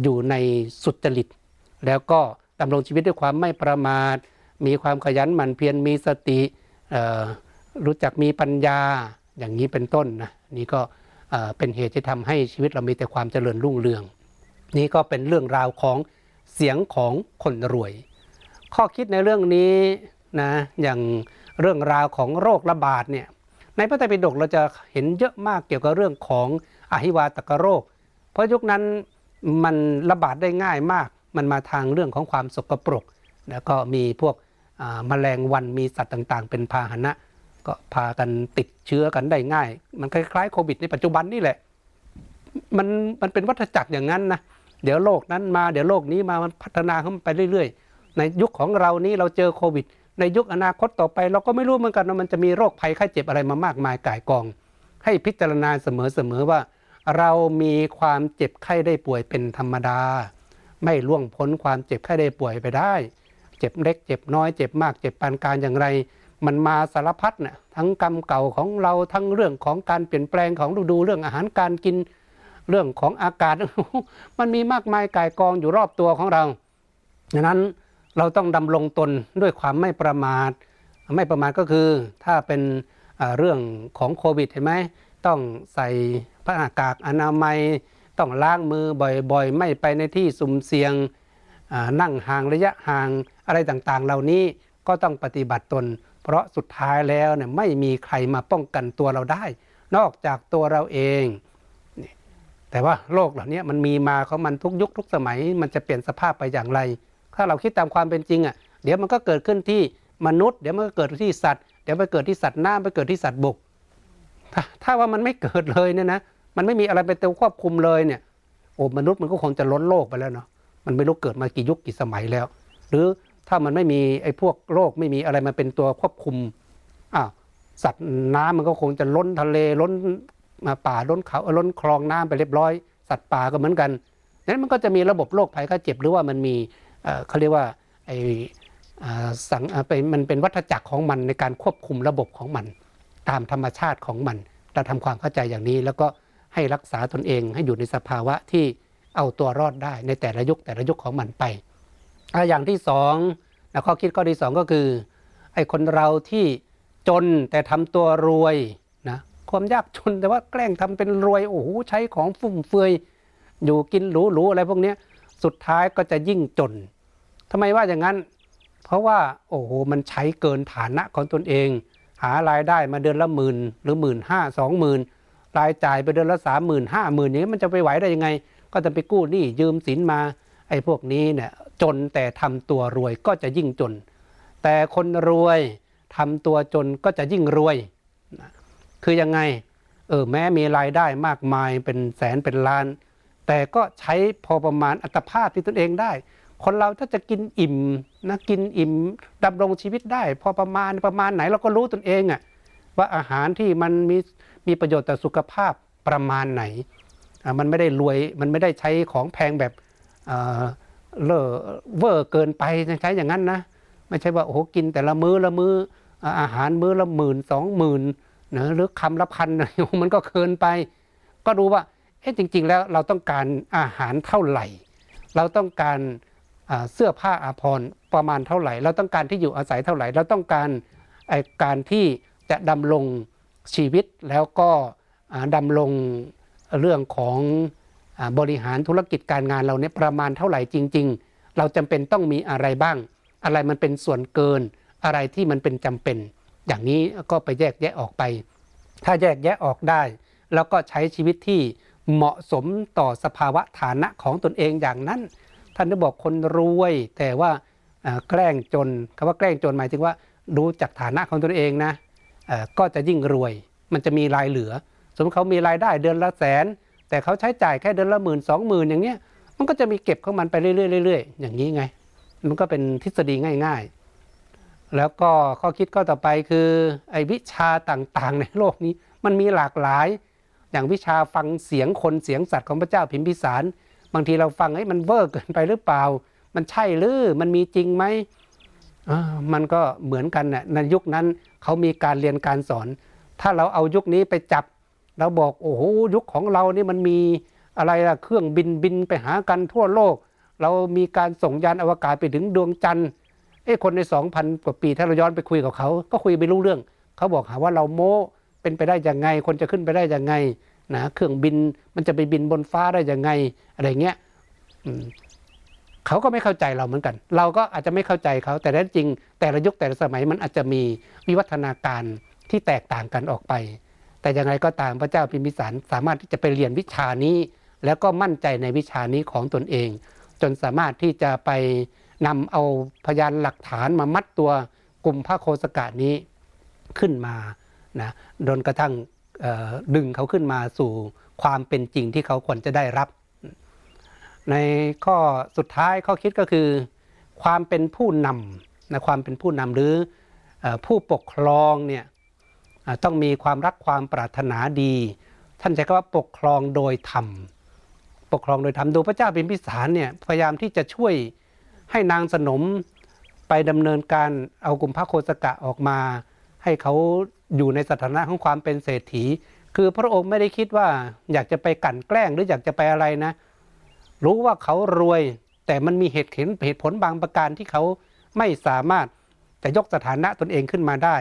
อยู่ในสุจริต แล้วก็ดำรงชีวิตด้วยความไม่ประมาท มีความขยันหมั่นเพียรมีสติรู้จักมีปัญญาอย่างนี้เป็นต้นนะนี่ก็เป็นเหตุที่ทำให้ชีวิตเรามีแต่ความเจริญรุ่งเรือง นี่ก็เป็นเรื่องราวของเสียงของคนรวย ข้อคิดในเรื่องนี้นะอย่างเรื่องราวของโรคระบาดเนี่ยในพระไตรปิฎกเราจะเห็นเยอะมากเกี่ยวกับเรื่องของอหิวาตกโรค เพราะยุคนั้นมันระบาดได้ง่ายมาก มันมาทางเรื่องของความสกปรก แล้วก็มีพวกมแมลงวันมีสัตว์ต่างๆ เป็นพาหนะ ก็พากันติดเชื้อกันได้ง่าย มันคล้ายๆโควิดในปัจจุบันนี่แหละ มันมันเป็นวัฏจักรอย่างนั้นนะ เดี๋ยวโลกนั้นมา เดี๋ยวโลกนี้มา มันพัฒนาขึ้นไปเรื่อยๆ ในยุคของเรานี้เราเจอโควิด ในยุคอนาคตต่อไป เราก็ไม่รู้เหมือนกันว่ามันจะมีโรคภัยไข้เจ็บอะไรมามากมายก่ายกอง ให้พิจารณาเสมอๆว่า เรามีความเจ็บไข้ได้ป่วยเป็นธรรมดา ไม่ล่วงพ้นความเจ็บไข้ได้ป่วยไปได้ เจ็บเล็กเจ็บน้อยเจ็บมากเจ็บปานกลางอย่างไร มันมาสารพัดนะ่ะทั้งกรรมเก่าของเราทั้งเรื่องของการเปลี่ยนแปลงของฤดูเรื่องอาหารการกินเรื่องของอากาศมันมีมากมายกายกองอยู่รอบตัวของเราดังนั้น เราต้องดำรงตนด้วยความไม่ประมาท ไม่ประมาทก็คือถ้าเป็นเรื่องของโควิดเห็นไหมต้องใส่ผ้าอากอนามัย ต้องล้างมือบ่อยๆ ไม่ไปในที่สุ่มเสี่ยงนั่งห่างระยะห่างอะไรต่างๆ เหล่านี้ก็ต้องปฏิบัติตน เพราะสุดท้ายแล้วเนี่ยไม่มีใครมาป้องกันตัวเราได้ นอกจากตัวเราเอง แต่ว่าโลกเหล่านี้มันมีมาเขามันทุกยุคทุกสมัย มันจะเปลี่ยนสภาพไปอย่างไร ถ้าเราคิดตามความเป็นจริงอะเดี๋ยวมันก็เกิดขึ้นที่มนุษย์ เดี๋ยวมันก็เกิดที่สัตว์ เดี๋ยวไปเกิดที่สัตว์น้ำไปเกิดที่สัตว์บกถ้าถ้าว่ามันไม่เกิดเลยเนี่ยนะมันไม่มีอะไรเป็นตัวควบคุมเลยเนี่ยโอ้มนุษย์มันก็คงจะล้นโลกไปแล้วเนาะมันไม่รู้เกิดมากี่ยุคกี่สมัยแล้ว หรือถ้ามันไม่มีไอ้พวกโรคไม่มีอะไรมาเป็นตัวควบคุมอ้าวสัตว์น้ำมันก็คงจะล้นทะเลล้นมาป่าล้นเขาล้นคลองน้ำไปเรียบร้อย สัตว์ป่าก็เหมือนกันนั้นมันก็จะมีระบบโรคภัยไข้เจ็บหรือว่ามันมี เขาเรียกว่าไอสังไปมันเป็นวัฏจักรของมันในการควบคุมระบบของมัน ตามธรรมชาติของมัน เราทำความเข้าใจอย่างนี้ แล้วก็ให้รักษาตนเองให้อยู่ในสภาวะที่เอาตัวรอดได้ในแต่ละยุคแต่ละยุคของมันไป อย่างที่สองนะข้อคิดข้อที่สองก็คือไอ้คนเราที่จนแต่ทำตัวรวยนะความยากจนแต่ว่าแกล้งทำเป็นรวยโอ้โหใช้ของฟุ่มเฟือยอยู่กินหรูๆอะไรพวกนี้ สุดท้ายก็จะยิ่งจนทำไมว่าอย่างนั้น เพราะว่าโอ้โหมันใช้เกินฐานะของตนเอง หารายได้มาเดือนละหมื่นหรือหมื่นห้าสองหมื่นรายจ่ายไปเดือนละสามหมื่นห้าหมื่นอย่างนี้มันจะไปไหวได้ยังไง ก็จะไปกู้หนี้ยืมสินมาไอ้พวกนี้เนี่ยจนแต่ทำตัวรวยก็จะยิ่งจน แต่คนรวยทำตัวจนก็จะยิ่งรวย คือยังไงเออแม้มีรายได้มากมายเป็นแสนเป็นล้าน แต่ก็ใช้พอประมาณอัตภาพที่ตนเองได้ คนเราถ้าจะกินอิ่มนะกินอิ่มดำรงชีวิตได้ พอประมาณประมาณไหนเราก็รู้ตนเองอะว่าอาหารที่มันมีมีประโยชน์ต่อสุขภาพประมาณไหนมันไม่ได้รวยมันไม่ได้ใช้ของแพงแบบเลอเวอร์เกินไปใช้อย่างนั้นนะไม่ใช่ว่าโอ้โหกินแต่ละมื้อละมื้ออาหารมื้อละหมื่นสองหมื่นนะหรือคำละพันมันก็เกินไป ก็ดูว่า เอ๊ะจริง ๆ แล้วเราต้องการอาหารเท่าไหร่ เราต้องการเสื้อผ้าอาภรณ์ประมาณเท่าไหร่ เราต้องการที่อยู่อาศัยเท่าไหร่ เราต้องการการที่จะดำรงชีวิตแล้วก็ดำรงเรื่องของบริหารธุรกิจการงานเราเนี่ยประมาณเท่าไหร่จริง ๆ เราจำเป็นต้องมีอะไรบ้าง อะไรมันเป็นส่วนเกิน อะไรที่มันเป็นจำเป็น อย่างนี้ก็ไปแยกแยะออกไป ถ้าแยกแยะออกได้ แล้วก็ใช้ชีวิตที่ เหมาะสมต่อสภาวะฐานะของตนเองอย่างนั้น ท่านได้บอกคนรวย แต่ว่าแกล้งจนคำว่าแกล้งจนหมายถึงว่าดูจากฐานะของตนเองนะก็จะยิ่งรวย มันจะมีรายเหลือ สมมติเขามีรายได้เดือนละแสน แต่เขาใช้จ่ายแค่เดือนละหมื่นสองหมื่นอย่างเงี้ยมันก็จะมีเก็บของมันไปเรื่อยๆเรื่อยๆอย่างนี้ไง มันก็เป็นทฤษฎีง่าย ๆ แล้วก็ข้อคิดข้อต่อไปคือไอ้วิชาต่างๆ ในโลกนี้มันมีหลากหลาย อย่างวิชาฟังเสียงคนเสียงสัตว์ของพระเจ้าพิมพิสาร บางทีเราฟังไอ้มันเวอร์เกินไปหรือเปล่า มันใช่หรือมันมีจริงไหมมันก็เหมือนกันน่ะในยุคนั้นเขามีการเรียนการสอน ถ้าเราเอายุคนี้ไปจับ เราบอกโอ้โหยุคของเรานี่มันมีอะไรล่ะเครื่องบินบินไปหากันทั่วโลก เรามีการส่งยานอวกาศไปถึงดวงจันทร์เอ้คนในสองพันกว่าปีถ้าเราย้อนไปคุยกับเขา ก็คุยไม่รู้เรื่อง เขาบอกหาว่าเราโม้ เป็นไปได้ยังไง คนจะขึ้นไปได้ยังไงนะเครื่องบินมันจะไปบินบนฟ้าได้ยังไงอะไรเงี้ยเขาก็ไม่เข้าใจเราเหมือนกัน เราก็อาจจะไม่เข้าใจเขาแต่แท้จริง แต่ละยุคแต่ละสมัยมันอาจจะมีวิวัฒนาการที่แตกต่างกันออกไป แต่อย่างไรก็ตามพระเจ้าพิมพิสารสามารถที่จะไปเรียนวิชานี้ แล้วก็มั่นใจในวิชานี้ของตนเอง จนสามารถที่จะไปนำเอาพยานหลักฐานมามัดตัวกลุ่มพระโคสกะนี้ขึ้นมา นะจนกระทั่งดึงเขาขึ้นมาสู่ความเป็นจริงที่เขาควรจะได้รับ ในข้อสุดท้ายข้อคิดก็คือ ความเป็นผู้นำนะความเป็นผู้นำหรือผู้ปกครองเนี่ยต้องมีความรักความปรารถนาดี ท่านใช้คำว่าปกครองโดยธรรมปกครองโดยธรรมดูพระเจ้าเป็นพิสารเนี่ยพยายามที่จะช่วยให้นางสนมไปดำเนินการเอากลุ่มพระโคสกะออกมา ให้เขาอยู่ในสถานะของความเป็นเศรษฐี คือพระองค์ไม่ได้คิดว่าอยากจะไปกั่นแกล้งหรืออยากจะไปอะไรนะ รู้ว่าเขารวย แต่มันมีเหตุเหตุผลบางประการที่เขาไม่สามารถจะยกสถานะตนเองขึ้นมาได้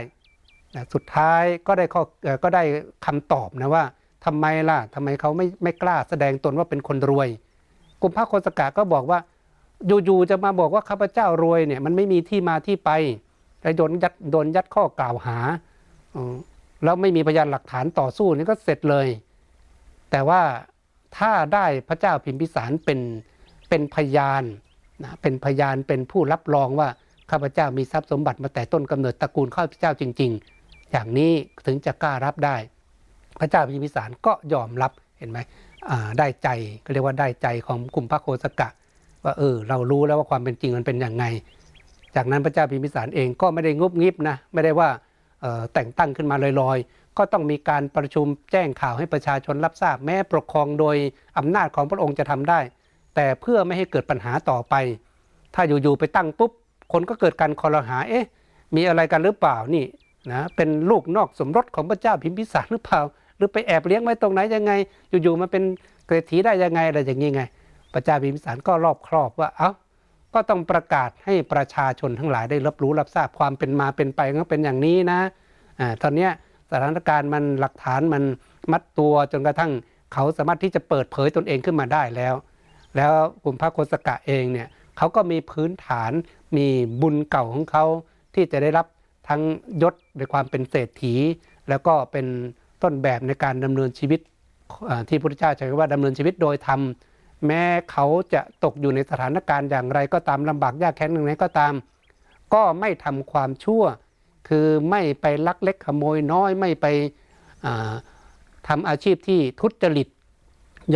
สุดท้ายก็ได้ข้อก็ได้คำตอบนะว่าทำไมล่ะทำไมเขาไม่ไม่กล้าแสดงตนว่าเป็นคนรวยกลุ่มพระโคสกาก็บอกว่าอยู่ๆจะมาบอกว่าข้าพเจ้ารวยเนี่ยมันไม่มีที่มาที่ไป ไอ้โดนยัดโดนยัดข้อกล่าวหาแล้วไม่มีพยานหลักฐานต่อสู้นี่ก็เสร็จเลย แต่ว่าถ้าได้พระเจ้าพิมพิสารเป็นเป็นพยานนะเป็นพยานเป็นผู้รับรองว่าข้าพเจ้ามีทรัพย์สมบัติมาแต่ต้นกำเนิดตระกูลข้าพเจ้าจริง ๆ อย่างนี้ถึงจะกล้ารับได้ พระเจ้าพิมพิสารก็ยอมรับเห็นไหมได้ใจก็เรียกว่าได้ใจของกลุ่มพระโคสกะ ว่าเออเรารู้แล้วว่าความเป็นจริงมันเป็นอย่างไง จากนั้นพระเจ้าพิมพิสารเองก็ไม่ได้งุบงิบนะไม่ได้ว่าแต่งตั้งขึ้นมาลอยๆ ก็ต้องมีการประชุมแจ้งข่าวให้ประชาชนรับทราบแม้ปกครองโดยอำนาจของพระองค์จะทำได้ แต่เพื่อไม่ให้เกิดปัญหาต่อไป ถ้าอยู่ๆไปตั้งปุ๊บ คนก็เกิดการคอรหาเอ๊ะมีอะไรกันหรือเปล่านี่นะเป็นลูกนอกสมรสของพระเจ้าพิมพิสารหรือเปล่า หรือไปแอบเลี้ยงไว้ตรงไหนยังไง อยู่ๆมันเป็นเศรษฐีได้ยังไงอะไรอย่างนี้ไง พระเจ้าพิมพิสารก็รอบครอบว่าเอ้า ก็ต้องประกาศให้ประชาชนทั้งหลายได้รับรู้รับทราบความเป็นมาเป็นไปก็เป็นอย่างนี้นะอ่าตอนเนี้ยสถานการณ์มันหลักฐานมันมัดตัวจนกระทั่งเขาสามารถที่จะเปิดเผยตนเองขึ้นมาได้แล้ว แล้วกลุ่มพระโคสกะเองเนี่ยเขาก็มีพื้นฐานมีบุญเก่าของเขาที่จะได้รับทั้งยศในความเป็นเศรษฐี แล้วก็เป็นต้นแบบในการดำเนินชีวิตที่พระพุทธเจ้าใช้คำว่าดำเนินชีวิตโดยธรรม แม้เขาจะตกอยู่ในสถานการณ์อย่างไรก็ตามลำบากยากแค้นอย่างไรก็ตาม ก็ไม่ทำความชั่ว คือไม่ไปลักเล็กขโมยน้อยไม่ไปอ่าทำอาชีพที่ทุจริต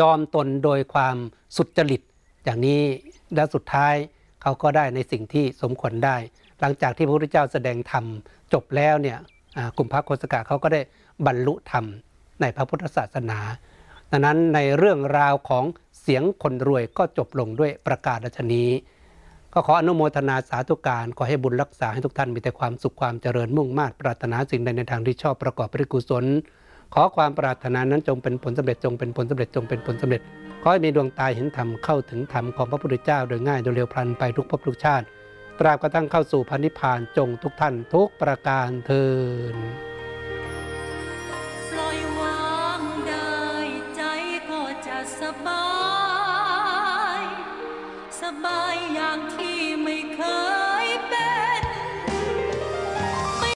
ยอมตนโดยความสุจริต อย่างนี้และสุดท้ายเขาก็ได้ในสิ่งที่สมควรได้ หลังจากที่พระพุทธเจ้าแสดงธรรมจบแล้วเนี่ยกลุ่มพระโคสกะเขาก็ได้บรรลุธรรมในพระพุทธศาสนา ดังนั้นในเรื่องราวของ เสียงคนรวยก็จบลงด้วยประกาศดัชนี้ ก็ขออนุโมทนาสาธุการขอให้บุญรักษาให้ทุกท่านมีแต่ความสุขความเจริญมุ่งมา่ปรารถนาสิ่งใดในทางที่ชอบประกอบด้วยกุศล ขอความปรารถนานั้นจงเป็นผลสำเร็จจงเป็นผลสำเร็จจงเป็นผลสำเร็จขอให้มีดวงตาเห็นธรรมเข้าถึงธรรมของพระพุทธเจ้าโดยง่ายโดยเร็วพลันไปทุกภพทุกชาติ ตราบกระทั่งเข้าสู่พันนิพพานจงทุกท่านทุกประการเทินปล่อยวางได้ใจก็จะสบาย บายอย่างที่ไม่เคย